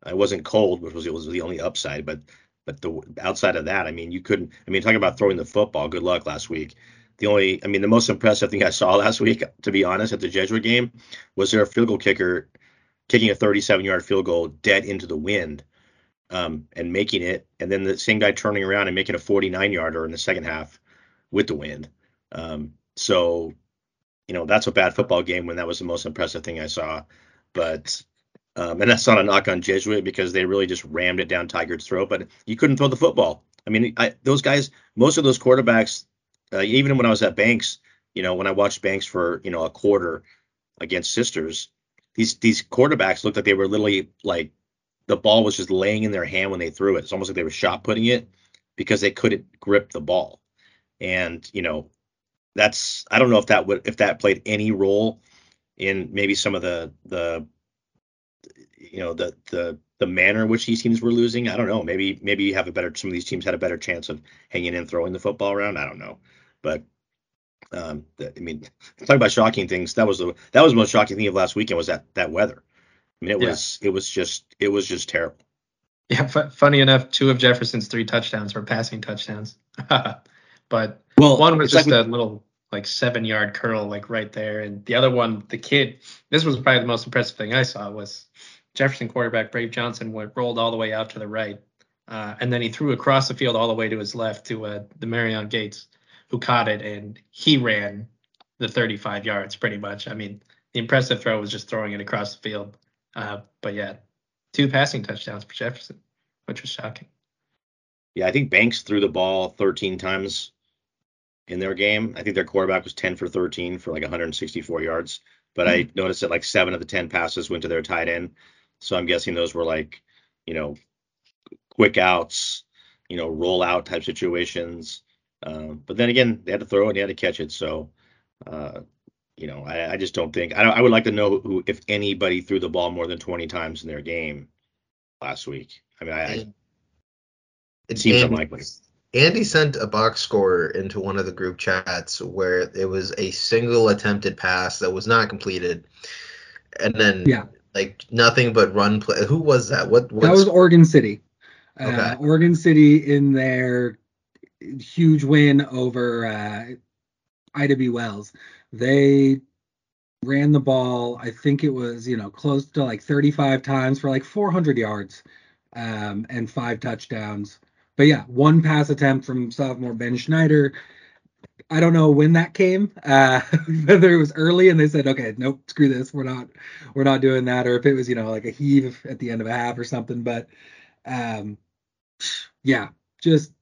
It wasn't cold, which was it was the only upside, but but the outside of that, I mean, you couldn't. I mean, talking about throwing the football, good luck last week. The only, I mean, the most impressive thing I saw [LAUGHS] last week, to be honest, at the Jesuit game, was their field goal kicker kicking a 37-yard field goal dead into the wind um, and making it, and then the same guy turning around and making a 49 yarder in the second half with the wind. Um, so, you know, that's a bad football game when that was the most impressive thing I saw. But, um, and that's not a knock on Jesuit because they really just rammed it down Tiger's throat, but you couldn't throw the football. I mean, I, those guys, most of those quarterbacks, uh, even when I was at Banks, you know, when I watched Banks for, you know, a quarter against Sisters, these these quarterbacks looked like they were literally like the ball was just laying in their hand when they threw it. It's almost like they were shot putting it because they couldn't grip the ball. And you know, that's I don't know if that would if that played any role in maybe some of the the you know the the the manner in which these teams were losing. I don't know. Maybe maybe you have a better some of these teams had a better chance of hanging in throwing the football around. I don't know. But um, the, I mean, [LAUGHS] talking about shocking things, that was the that was the most shocking thing of last weekend was that that weather. I mean, it yeah. was it was just it was just terrible. Yeah, f- funny enough, two of Jefferson's three touchdowns were passing touchdowns. but [LAUGHS] but Well, one was just like- a little like seven yard curl like right there, and the other one, the kid. This was probably the most impressive thing I saw was Jefferson quarterback Brave Johnson went rolled all the way out to the right, uh, and then he threw across the field all the way to his left to uh, the Marion Gates, who caught it, and he ran the 35 yards pretty much. I mean, the impressive throw was just throwing it across the field. Uh, but yeah, two passing touchdowns for Jefferson, which was shocking. Yeah, I think Banks threw the ball 13 times in their game. I think their quarterback was 10 for 13 for like 164 yards. But I noticed that like seven of the 10 passes went to their tight end. So I'm guessing those were like, you know, quick outs, you know, roll out type situations. Um, but then again, they had to throw it and they had to catch it. So, uh, you know, I, I just don't think I, don't, I would like to know who, if anybody threw the ball more than 20 times in their game last week. I mean, I, I it seems Andy- unlikely. Andy sent a box score into one of the group chats where it was a single attempted pass that was not completed, and then Yeah. Like nothing but run play. Who was that? What? That was Oregon City. Uh, Okay. Oregon City in their huge win over uh, Ida B. Wells. They ran the ball. I think it was you know close to like 35 times for like 400 yards um, and five touchdowns. But yeah, one pass attempt from sophomore Ben Schneider. I don't know when that came, uh, [LAUGHS] whether it was early and they said, okay, nope, screw this, we're not, we're not doing that, or if it was, you know, like a heave at the end of a half or something. But um, yeah, just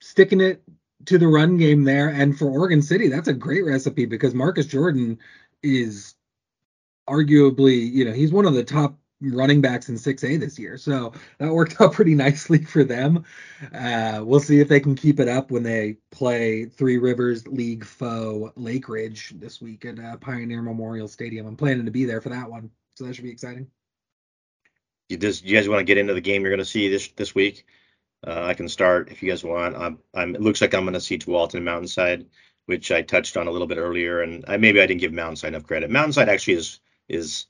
sticking it to the run game there. And for Oregon City, that's a great recipe because Marcus Jordan is arguably, you know, he's one of the top running backs in 6A this year. So that worked [LAUGHS] out pretty nicely for them. Uh, we'll see if they can keep it up when they play Three Rivers League foe Lake Ridge this week at uh, Pioneer Memorial Stadium. I'm planning to be there for that one. So that should be exciting. you you guys want to get into the game you're going to see this this week? Uh, I can start if you guys want. I'm, I'm it looks like I'm going to see Tualatin Mountainside, which I touched on a little bit earlier, and I, maybe I didn't give Mountainside enough credit. Mountainside actually is is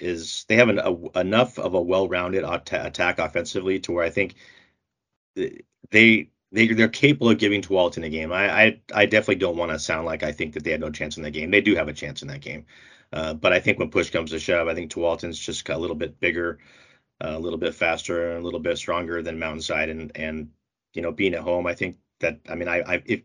is they have an, a, enough of a well-rounded atta- attack offensively to where I think they they they're capable of giving Tualatin a game. I I, I definitely don't want to sound like I think that they had no chance in that game. They do have a chance in that game. Uh, but I think when push comes to shove, I think Tualatin's just a little bit bigger, uh, a little bit faster, a little bit stronger than Mountainside. And and you know, being at home, I think that I mean, I I if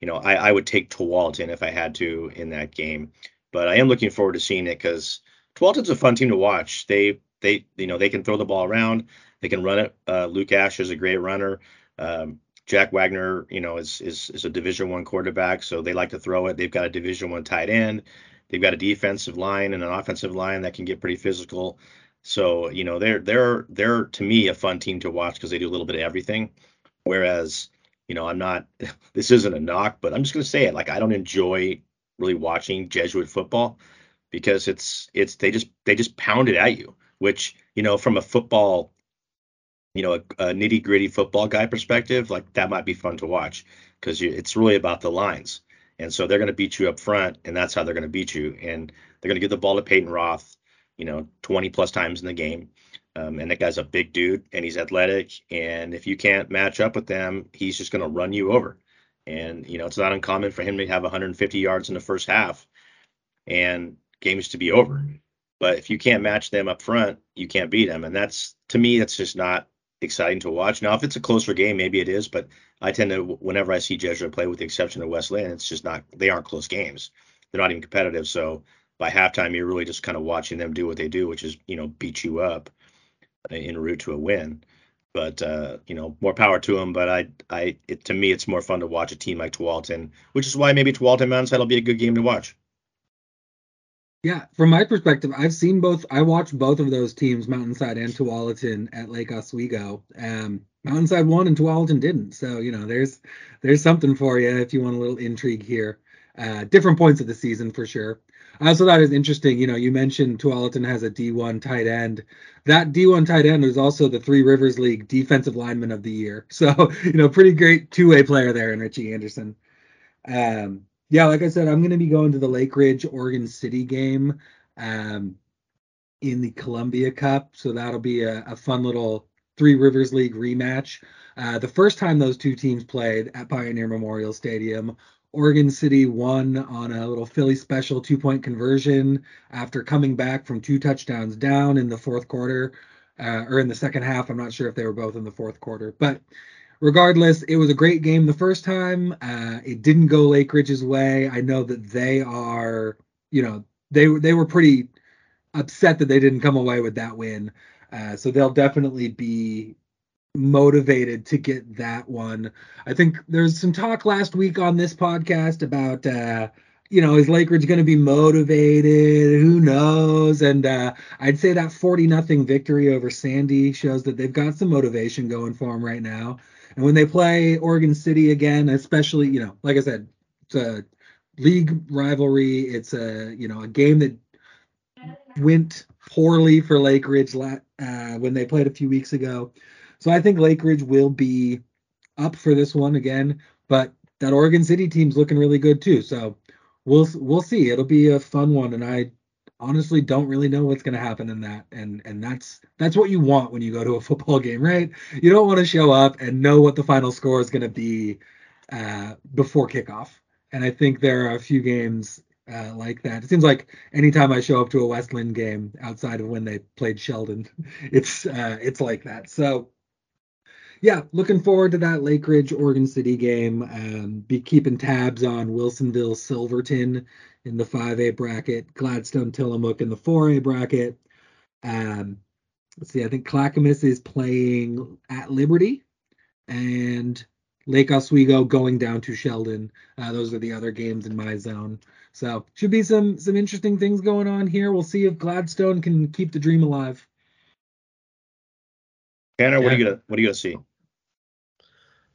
you know, I I would take Tualatin if I had to in that game. But I am looking forward to seeing it because Tualatin's a fun team to watch. They they you know they can throw the ball around, they can run it. Uh, Luke Ash is a great runner. Um, Jack Wagner, you know, is is is a Division One quarterback, so they like to throw it. They've got a Division One tight end. They've got a defensive line and an offensive line that can get pretty physical. So you know they're they're they're to me a fun team to watch because they do a little bit of everything. Whereas you know I'm not. [LAUGHS] This isn't a knock, but I'm just gonna say it. Like I don't enjoy really watching Jesuit football because it's it's they just they just pound it at you. Which you know from a football, you know a, a nitty gritty football guy perspective, like that might be fun to watch because it's really about the lines. And so they're going to beat you up front, and that's how they're going to beat you. And they're going to give the ball to Peyton Roth, you know, 20 plus times in the game. Um, and that guy's a big dude, and he's athletic. And if you can't match up with them, he's just going to run you over. And you know, it's not uncommon for him to have 150 yards in the first half, and games to be over. But if you can't match them up front, you can't beat them. And that's to me, that's just not exciting to watch. Now, if it's a closer game, maybe it is, but I tend to, whenever I see Jesuit play, with the exception of West Linn, it's just not, they aren't close games. They're not even competitive. So by halftime, you're really just kind of watching them do what they do, which is, you know, beat you up en route to a win. But, uh, you know, more power to them. But I, I, it, to me, it's more fun to watch a team like Tualatin, which is why maybe Tualatin Mountainside will be a good game to watch. Yeah, from my perspective, I've seen both. I watched both of those teams, Mountainside and Tualatin, at Lake Oswego. Um, Mountainside won and Tualatin didn't. So you know, there's there's something for you if you want a little intrigue here. Uh, different points of the season for sure. I also thought it was interesting. You know, you mentioned Tualatin has a D1 tight end. That D1 tight end was also the Three Rivers League Defensive Lineman of the Year. [LAUGHS] So you know, pretty great two-way player there in Richie Anderson. Um, yeah, like I said, I'm going to be going to the Lake Ridge Oregon City game um, in the Columbia Cup. So that'll be a, a fun little Three Rivers League rematch. Uh, the first time those two teams played at Pioneer Memorial Stadium, Oregon City won on a little Philly special two point conversion after coming back from two touchdowns down in the fourth quarter uh, or in the second half. I'm not sure if they were both in the fourth quarter, but regardless, it was a great game the first time. Uh, it didn't go Lake Ridge's way. I know that they are, you know, they they were pretty upset that they didn't come away with that win. Uh, so they'll definitely be motivated to get that one. I think there's some talk last week on this podcast about uh, you know, is Lake Ridge going to be motivated? Who knows? And uh, I'd say that 40 nothing victory over Sandy shows that they've got some motivation going for them right now. And when they play Oregon City again, especially, you know, like I said, it's a league rivalry. It's a, you know, a game that went poorly for Lake Ridge uh, when they played a few weeks ago. So I think Lake Ridge will be up for this one again, but that Oregon City team's looking really good too. So we'll we'll see. It'll be a fun one, and I honestly don't really know what's going to happen in that. And and that's that's what you want when you go to a [LAUGHS] football game, right? You don't want to show up and know what the final score is going to be uh, before kickoff. And I think there are a few games uh, like that. It seems like anytime I show up to a West Linn game outside of when they played Sheldon, [LAUGHS] it's uh, it's like that. So yeah, looking forward to that Lake Ridge Oregon City game. Um, be keeping tabs on Wilsonville Silverton in the 5A bracket, Gladstone Tillamook in the 4A bracket. Um, let's see, I think Clackamas is playing at Liberty and Lake Oswego going down to Sheldon. Uh, those are the other games in my zone. So should be some some interesting things going on here. We'll see if Gladstone can keep the dream alive. Tanner, what are you gonna what are you gonna see?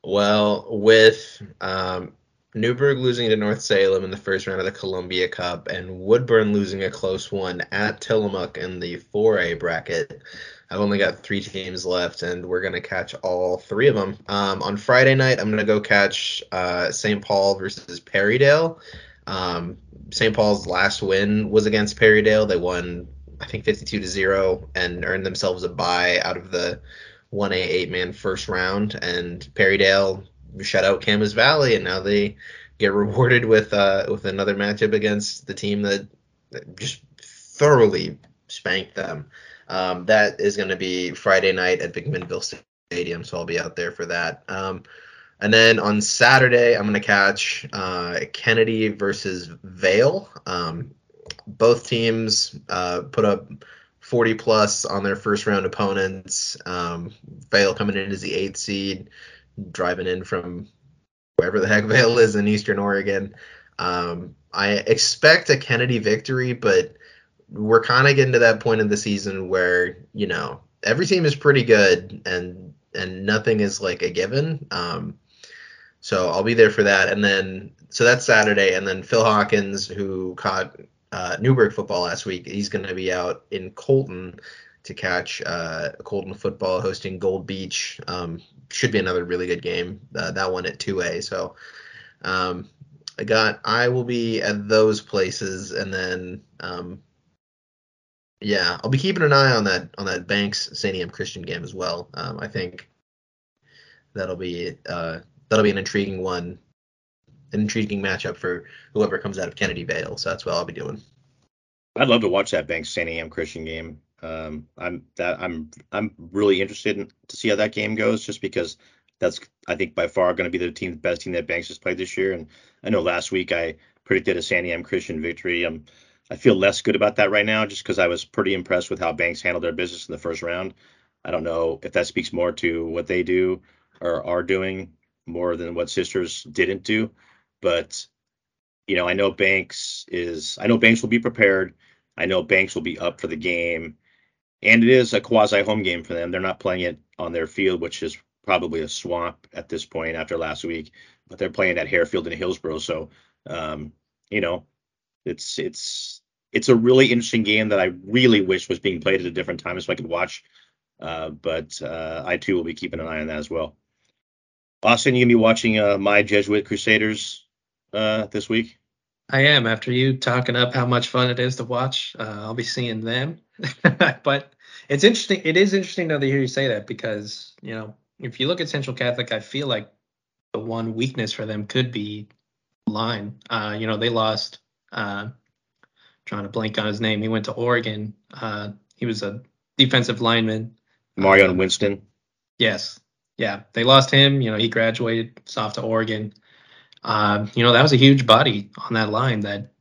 Well, with um, Newberg losing to North Salem in the first round of the Columbia Cup and Woodburn losing a close one at Tillamook in the 4A bracket, I've only got three teams left, and we're gonna catch all three of them. Um, on Friday night, I'm gonna go catch uh, St. Paul versus Perrydale. Um, St. Paul's last win was against Perrydale. They won, I think, 52 to zero, and earned themselves a bye out of the 1A eight man first round, and Perrydale shut out Camas Valley, and now they get rewarded with uh, with another matchup against the team that, that just thoroughly spanked them. Um, that is going to be Friday night at Bigmanville Stadium, so I'll be out there for that. Um, and then on Saturday, I'm going to catch uh, Kennedy versus Vale. Um, both teams uh, put up 40 plus on their first round opponents. Um, Vale coming in as the eighth seed, driving in from wherever the heck [LAUGHS] Vale is in Eastern Oregon. Um, I expect a Kennedy victory, but we're kind of getting to that point in the season where you know every team is pretty good and and nothing is like a given. Um, so I'll be there for that, and then so that's Saturday, and then Phil Hawkins, who caught uh, Newberg football last week. He's going to be out in Colton to catch uh, Colton football hosting Gold Beach. Um, should be another really good game. Uh, that one at 2A. So um, I got I will be at those places, and then um, yeah, I'll be keeping an eye on that on that Banks Santiam Christian game as well. Um, I think that'll be uh, that'll be an intriguing one an intriguing matchup for whoever comes out of Kennedy Vale. So that's what I'll be doing. I'd love to watch that Banks Santiam Christian game. Um, I'm that I'm I'm really interested in to see how that game goes, just because that's I think by far going to be the team best team that Banks has played this year. And I know last week I predicted a Santiam Christian victory. Um, I feel less good about that right now, just because I was pretty impressed with how Banks handled their business in the first round. I don't know if that speaks more to what they do or are doing more than what Sisters didn't do. But you know, I know Banks is I know Banks will be prepared. I know Banks will be up for the game. And it is a quasi home game for them. They're not playing it on their field, which is probably a swamp at this point after last week, but they're playing at Harefield in Hillsboro. So um, you know, it's it's it's a really interesting game that I really wish was being played at a different time so I could watch. Uh, but uh, I too will be keeping an eye on that as well. Austin, you gonna be watching uh, my Jesuit Crusaders uh, this week? I am. After you talking up how much fun it is to watch, uh, I'll be seeing them. [LAUGHS] but it's interesting. It is interesting though to hear you say that because you know if you look at Central Catholic, I feel like the one weakness for them could be line. Uh, you know they lost. Uh, trying to blank on his name. He went to Oregon. Uh, he was a defensive lineman. Marion Winston. Yes. Yeah. They lost him. You know, he graduated, off to Oregon. Uh, you know, that was a huge body on that line that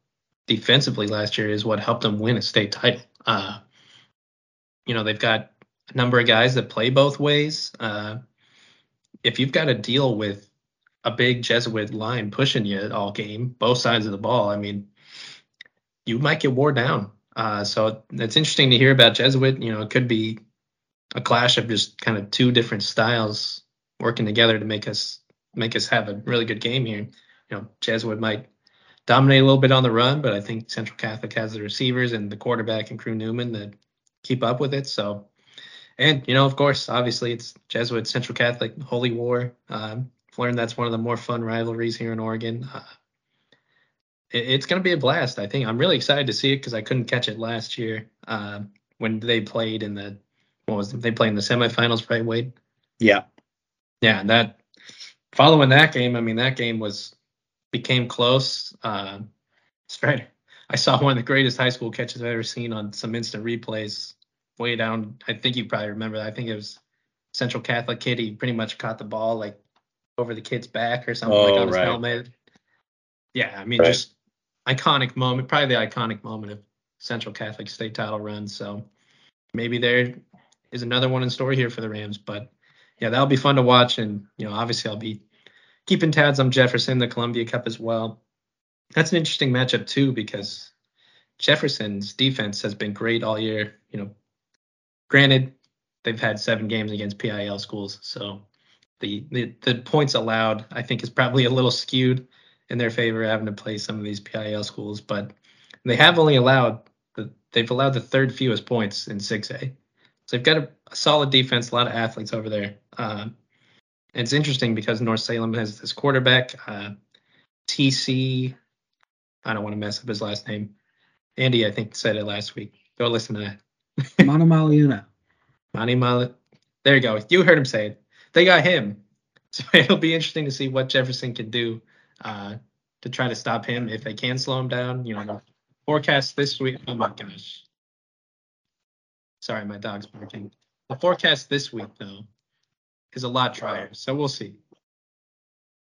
defensively last year is what helped them win a state title. Uh, you know, they've got a number of guys that play both ways. Uh, if you've got to deal with a big Jesuit line pushing you all game, both sides of the ball, I mean, you might get wore down. Uh, so it's interesting to hear about Jesuit. You know, it could be a clash of just kind of two different styles working together to make us make us have a really good game here. You know, Jesuit might dominate a little bit on the run, but I think Central Catholic has the receivers and the quarterback and Crew Newman that keep up with it. So, and you know, of course, obviously it's Jesuit Central Catholic Holy War. Um, I've learned that's one of the more fun rivalries here in Oregon. Uh, it, it's going to be a blast. I think I'm really excited to see it because I couldn't catch it last year uh, when they played in the what was it? they played in the semifinals, right, Wade? Yeah. Yeah, that following that game, I mean that game was became close. Uh, right. I saw one of the greatest high school catches I've ever seen on some instant replays way down. I think you probably remember that. I think it was Central Catholic kid. He pretty much caught the ball like over the kid's back or something oh, like on his right. helmet. Yeah, I mean Right. just iconic moment, probably the iconic moment of Central Catholic state title run. So maybe there is another one in store here for the Rams. But yeah, that'll be fun to watch. And, you know, obviously I'll be keeping tabs on Jefferson, the Columbia Cup as well. That's an interesting matchup too, because Jefferson's defense has been great all year. You know, granted, they've had seven games against PIL schools, so the, the the points allowed I think is probably a little skewed in their favor having to play some of these PIL schools, but they have only allowed the they've allowed the third fewest points in 6A. So they've got a, a solid defense, a lot of athletes over there. Um, it's interesting because North Salem has this quarterback, uh, TC. I don't want to mess up his last name. Andy, I think said it last week. Go listen to that. [LAUGHS] Manumaleuna. Monty Mullet. There you go. You heard him say it. They got him. [LAUGHS] So it'll be interesting to see what Jefferson can do uh, to try to stop him if they can slow him down. You know, the forecast this week. Oh my gosh. Sorry, my dog's barking. The forecast this week, though, is a lot drier. So we'll see.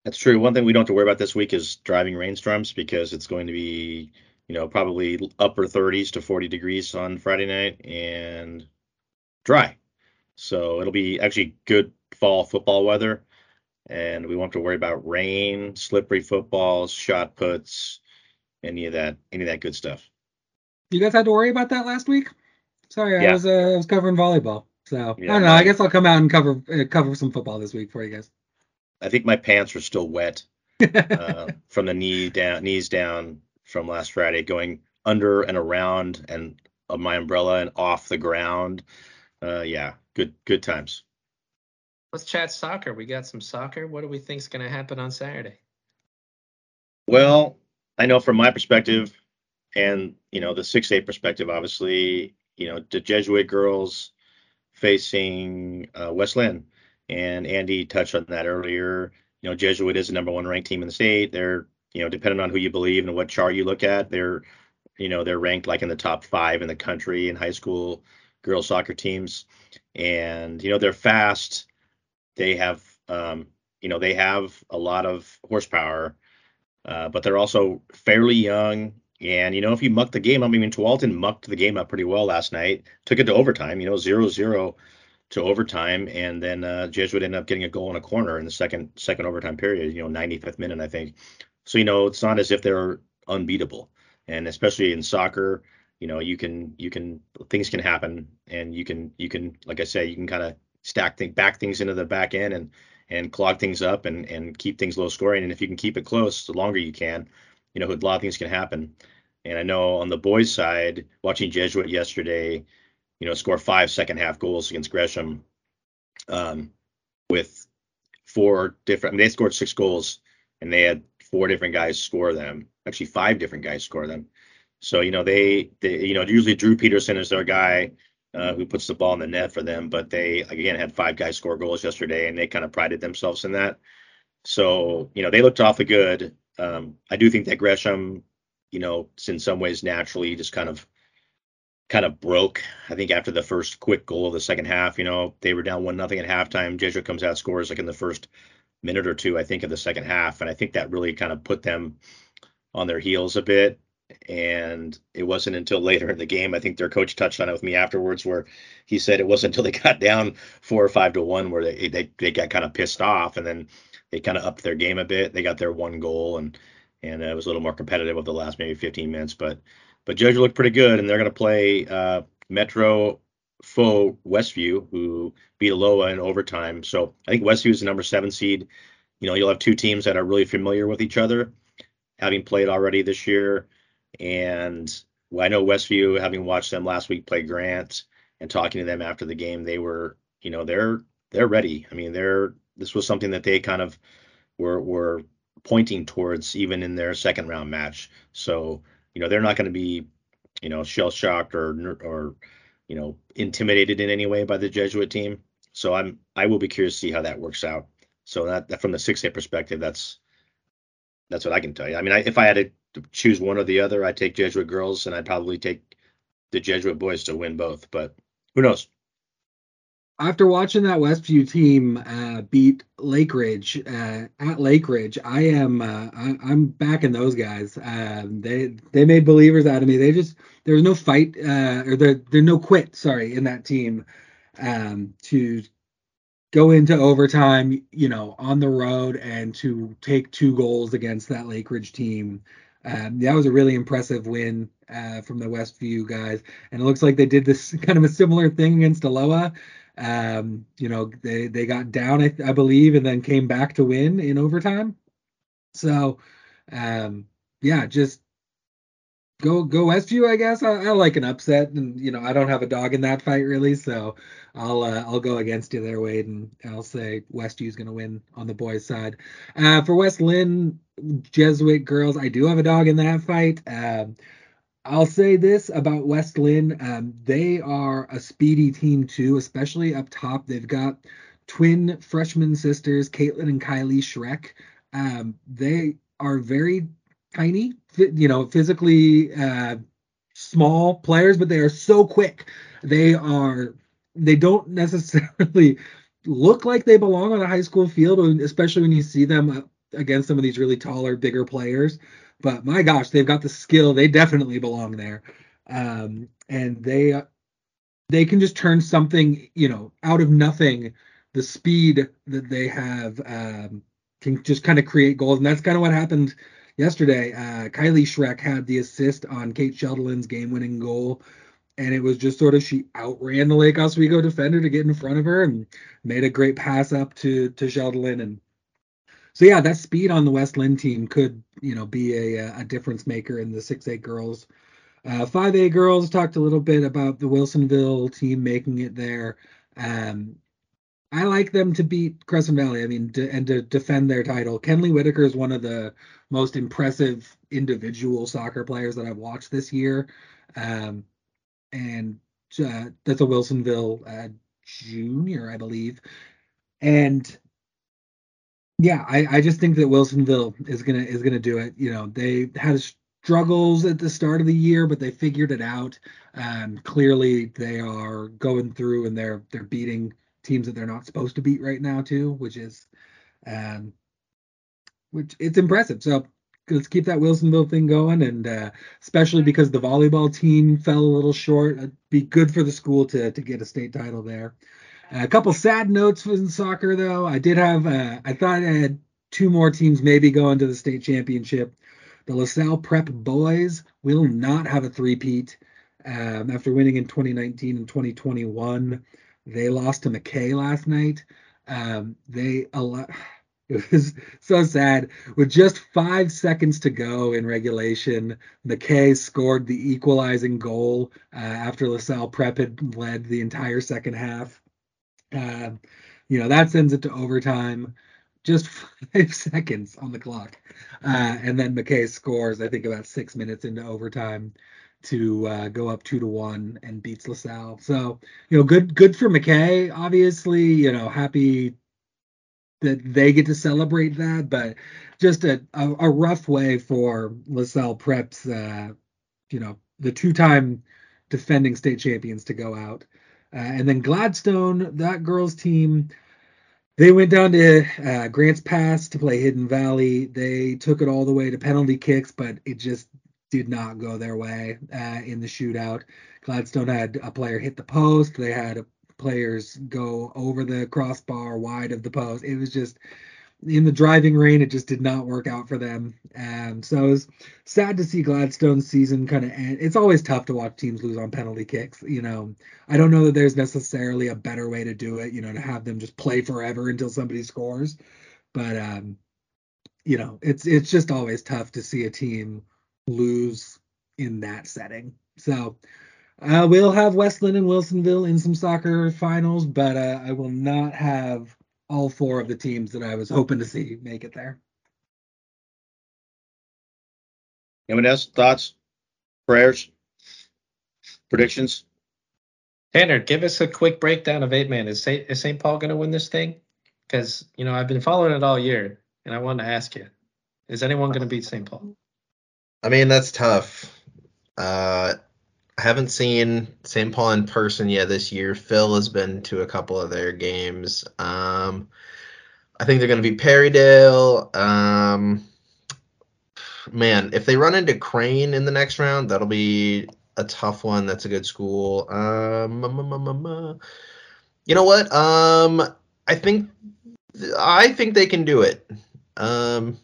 That's true. One thing we don't have to worry about this week is driving rainstorms because it's going to be, you know, probably upper 30s to 40 degrees on Friday night and dry. So it'll be actually good fall football weather. And we won't have to worry about rain, slippery footballs, shot puts, any of that, any of that good stuff. You guys had to worry about that last week? Sorry, I Yeah. was uh, I was covering volleyball. So Yeah, I don't know. I guess I'll come out and cover uh, cover some football this week for you guys. I think my pants are still wet [LAUGHS] uh, from the knee down, knees down from last Friday, going under and around and of my umbrella and off the ground. Uh, yeah, good good times. Let's chat soccer. We got some soccer. What do we think's going to happen on Saturday? Well, I know from my perspective, and you know the six eight perspective, obviously, you know the Jesuit girls facing uh, West Linn, and Andy touched on that earlier. You know, Jesuit is the number one ranked team in the state. They're you know depending on who you believe and what chart you look at, they're you know they're ranked like in the top five in the country in high school girls soccer teams, and you know they're fast. They have um, you know they have a lot of horsepower uh, but they're also fairly young. And, you know, if you muck the game up, I mean, Tualatin mucked the game up pretty well last night, took it to overtime, you know, 0 0 to overtime. And then uh, Jesuit ended up getting a goal in a corner in the second second overtime period, you know, 95th minute, I think. So, you know, it's not as if they're unbeatable. And especially in soccer, you know, you can, you can, things can happen and you can, you can, like I said, you can kind of stack things, back things into the back end and, and clog things up and, and keep things low scoring. And if you can keep it close, the longer you can, you know, a lot of things can happen. And I know on the boys' side, watching Jesuit yesterday, you know, score five second half goals against Gresham um, with four different, I mean, they scored six goals and they had four different guys score them. Actually, five different guys score them. So you know they, they you know usually Drew Peterson is their guy uh, who puts the ball in the net for them, but they again had five guys score goals yesterday, and they kind of prided themselves in that. So you know they looked awfully good. Um, I do think that Gresham, you know, in some ways naturally just kind of kind of broke. I think after the first quick goal of the second half, you know, they were down one nothing at halftime. Jesuit comes out scores like in the first minute or two, I think, of the second half, and I think that really kind of put them on their heels a bit. And it wasn't until later in the game, I think their coach touched on it with me afterwards, where he said it wasn't until they [LAUGHS] got down four or five to one where they they, they got kind of pissed off, and then they kind of upped their game a bit. They got their one goal, and and it was a little more competitive over the last maybe 15 minutes, but but Jesuit looked pretty good, and they're going to play uh, Metro foe Westview, who beat Aloha in overtime. So I think Westview is the number seven seed. You know, you'll have two teams that are really familiar with each other, having played already this year. And I know Westview, having watched them last week play Grant and talking to them after the game, they were, you know, they're they're ready. I mean, they're this was something that they kind of were were pointing towards even in their second round match. So, you know, they're not going to be, you know, shell shocked or or you know, intimidated in any way by the Jesuit team. So I'm I will be curious to see how that works out. So that, that from the six A perspective, that's that's what I can tell you. I mean, I, if I had to choose one or the other, I'd take Jesuit girls, and I'd probably take the Jesuit boys to win both. But who knows? After watching that Westview team uh, beat Lake Ridge uh, at Lake Ridge, I am uh, I, am backing those guys. Um, they they made believers out of me. They just there was no fight uh, or there there no quit. Sorry, in that team um, to go into overtime, you know, on the road and to take two goals against that Lake Ridge team. Um, that was a really impressive win uh, from the Westview guys, and it looks like they did this [LAUGHS] kind of a similar thing against Aloha. Um, you know, they they got down, I, I, believe, and then came back to win in overtime. So, um, yeah, just go go Westview, I guess. I, I, like an upset, and you know, I don't have a dog in that fight really, so I'll uh, I'll go against you there, Wade, and I'll say Westview's going to win on the boys' side. Uh, for West Linn Jesuit girls, I do have a dog in that fight. Um, I'll say this about West Linn. Um, they are a speedy team too, especially up top. They've got twin freshman sisters, Caitlin and Kylie Schreck. Um, they are very tiny, you know, physically uh, small players, but they are so quick. They are. They don't [LAUGHS] necessarily look like they belong on a high school field, especially when you see them against some of these really taller, bigger players. But my gosh, they've got the skill. They definitely belong there. Um, and they they can just turn something, you know, out of nothing. The speed that they have um, can just kind of create goals, and that's kind of what happened yesterday. Uh, Kylie Schreck had the assist on Kate Sheldon's game-winning goal, and it was just sort of she outran the Lake Oswego defender to get in front of her and made a great pass up to to Sheldon and so yeah, that speed on the West Linn team could you know be a, a difference maker in the six A girls. Uh, 5A girls talked a little bit about the Wilsonville team making it there. Um, I like them to beat Crescent Valley. I mean, and to defend their title. Kenley Whitaker is one of the most impressive individual soccer players that I've watched this year. Um, and uh, that's a Wilsonville uh, junior, I believe. And yeah, I, I just think that Wilsonville is gonna is gonna do it. You know, they had struggles at the start of the year, but they figured it out. Um, clearly, they are going through and they're they're beating teams that they're not supposed to beat right now too, which is, um, which it's impressive. So let's keep that Wilsonville thing going, and uh, especially because the volleyball team fell a little short, it'd be good for the school to to get a state title there. A couple sad notes in soccer, though. I did have, uh, I thought I had two more teams maybe going to the state championship. The LaSalle Prep boys will not have a three-peat um, after winning in 2019 and 2021. They lost to McKay last night. Um, they [SIGHS] it was so sad. With just five seconds to go in regulation, McKay scored the equalizing goal uh, after LaSalle Prep had led the entire second half. You know, that sends it to overtime. just [LAUGHS] five seconds on the clock. Uh, and then McKay scores, I think, about six minutes into overtime to uh, go up two to one and beats LaSalle. So, you know, good good for McKay. Obviously, you know, happy that they get to celebrate that, but just a, a, a rough way for LaSalle Preps, uh, you know, the two-time defending state champions to go out. Uh, and then Gladstone, that girls team, they went down to uh, Grants Pass to play Hidden Valley. They took it all the way to penalty kicks, but it just did not go their way uh, in the shootout. Gladstone had a player hit the post. They had players go over the crossbar wide of the post. It was just in the driving rain, it just did not work out for them. Um, so it was sad to see Gladstone's season kind of end. It's always tough to watch teams lose on penalty kicks. You know, I don't know that there's necessarily a better way to do it. You know, to have them just play forever until somebody scores. But um, you know, it's it's just always tough to see a team lose in that setting. So uh, we'll have West Linn and Wilsonville in some soccer finals, but uh, I will not have all four of the teams that I was hoping to see make it there. Anyone else? Thoughts? Prayers? Predictions? Tanner, give us a quick breakdown of eight man. Is St. Is St. Paul going to win this thing? Because you know I've been following it all year, and I wanted to ask you: Is anyone going to beat St. Paul? I mean, that's tough. Uh, I haven't seen St. Paul in person yet this year. Phil has been to a couple of their games. Um, I think they're going to be Perrydale. Um, man, if they run into Crane in the next round, that'll be a tough one. That's a good school. Um, you know what? Um, I think I think they can do it. Um,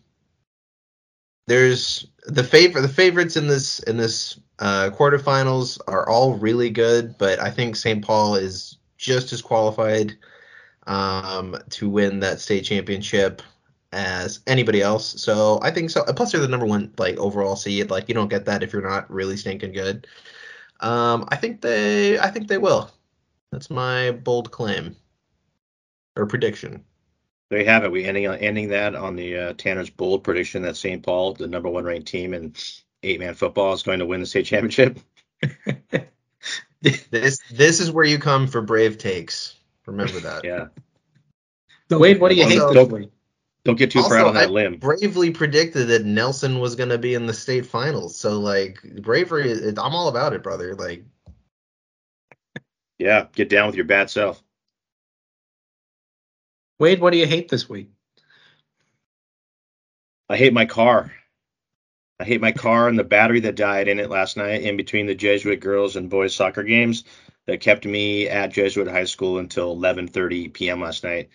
there's the favorite the favorites in this in this uh, quarterfinals are all really good, but I think St. Paul is just as qualified um, to win that state championship as anybody else. So I think so. Plus, they're the number one like overall seed. Like you don't get that if you're not really stinking good. Um, I think they I think they will. That's my bold claim or prediction. There you have it. We ending ending that on the uh, Tanner's bold prediction that St. Paul, the number one ranked team in eight man football, is going to win the state championship. [LAUGHS] this this is where you come for brave takes. Remember that. yeah. Wade, what do you also, hate this week? Don't get too also, proud on that I limb. Bravely predicted that Nelson was going to be in the state finals. So like bravery, I'm all about it, brother. Like. Yeah, get down with your bad self. Wade, what do you hate this week? I hate my car. I hate my car and the battery that died in it last night in between the Jesuit girls and boys soccer games that kept me at Jesuit High School until 11:30 p.m. last night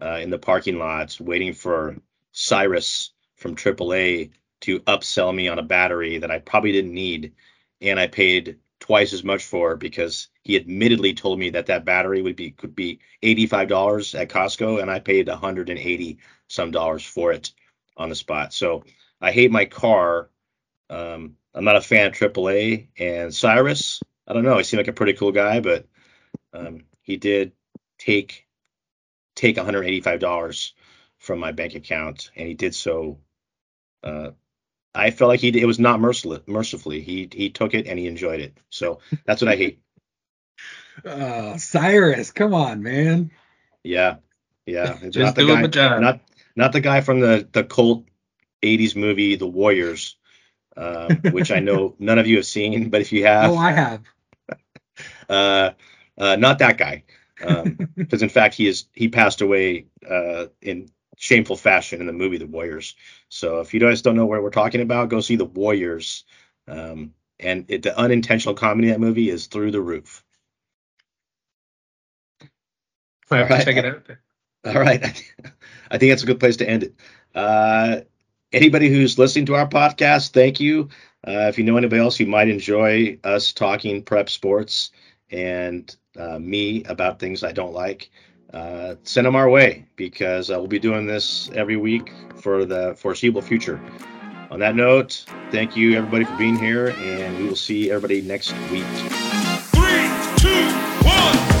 uh, in the parking lots waiting for Cyrus from AAA to upsell me on a battery that I probably didn't need and I paid twice as much for because he admittedly told me that that battery would be could be $85 at Costco and I paid 180 some dollars for it on the spot. So I hate my car. Um, I'm not a fan of AAA and Cyrus. I don't know. He seemed like a pretty cool guy, but um, he did take take $185 from my bank account, and he did so uh, I felt like he it was not merciless, mercifully. He he took it and he enjoyed it. So that's what I hate. Uh, [LAUGHS] Cyrus, come on, man. Yeah, yeah. [LAUGHS] Just not the do guy, Not not the guy from the the cult '80s movie The Warriors, uh, which I know [LAUGHS] none of you have seen, but if you have, oh, I have. [LAUGHS] Uh, uh, not that guy, because um, [LAUGHS] in fact he is he passed away uh, in shameful fashion in the movie The Warriors. So if you guys don't know what we're talking about, go see The Warriors. Um, and it, the unintentional comedy in that movie is through the roof. I have to check it out. All right. I think that's a good place to end it. Uh, anybody who's listening to our podcast, thank you. Uh, if you know anybody else who might enjoy us talking prep sports and uh, me about things I don't like, uh, send them our way because uh, we'll be doing this every week for the foreseeable future. On that note, thank you everybody for being here, and we will see everybody next week. Three, two, one.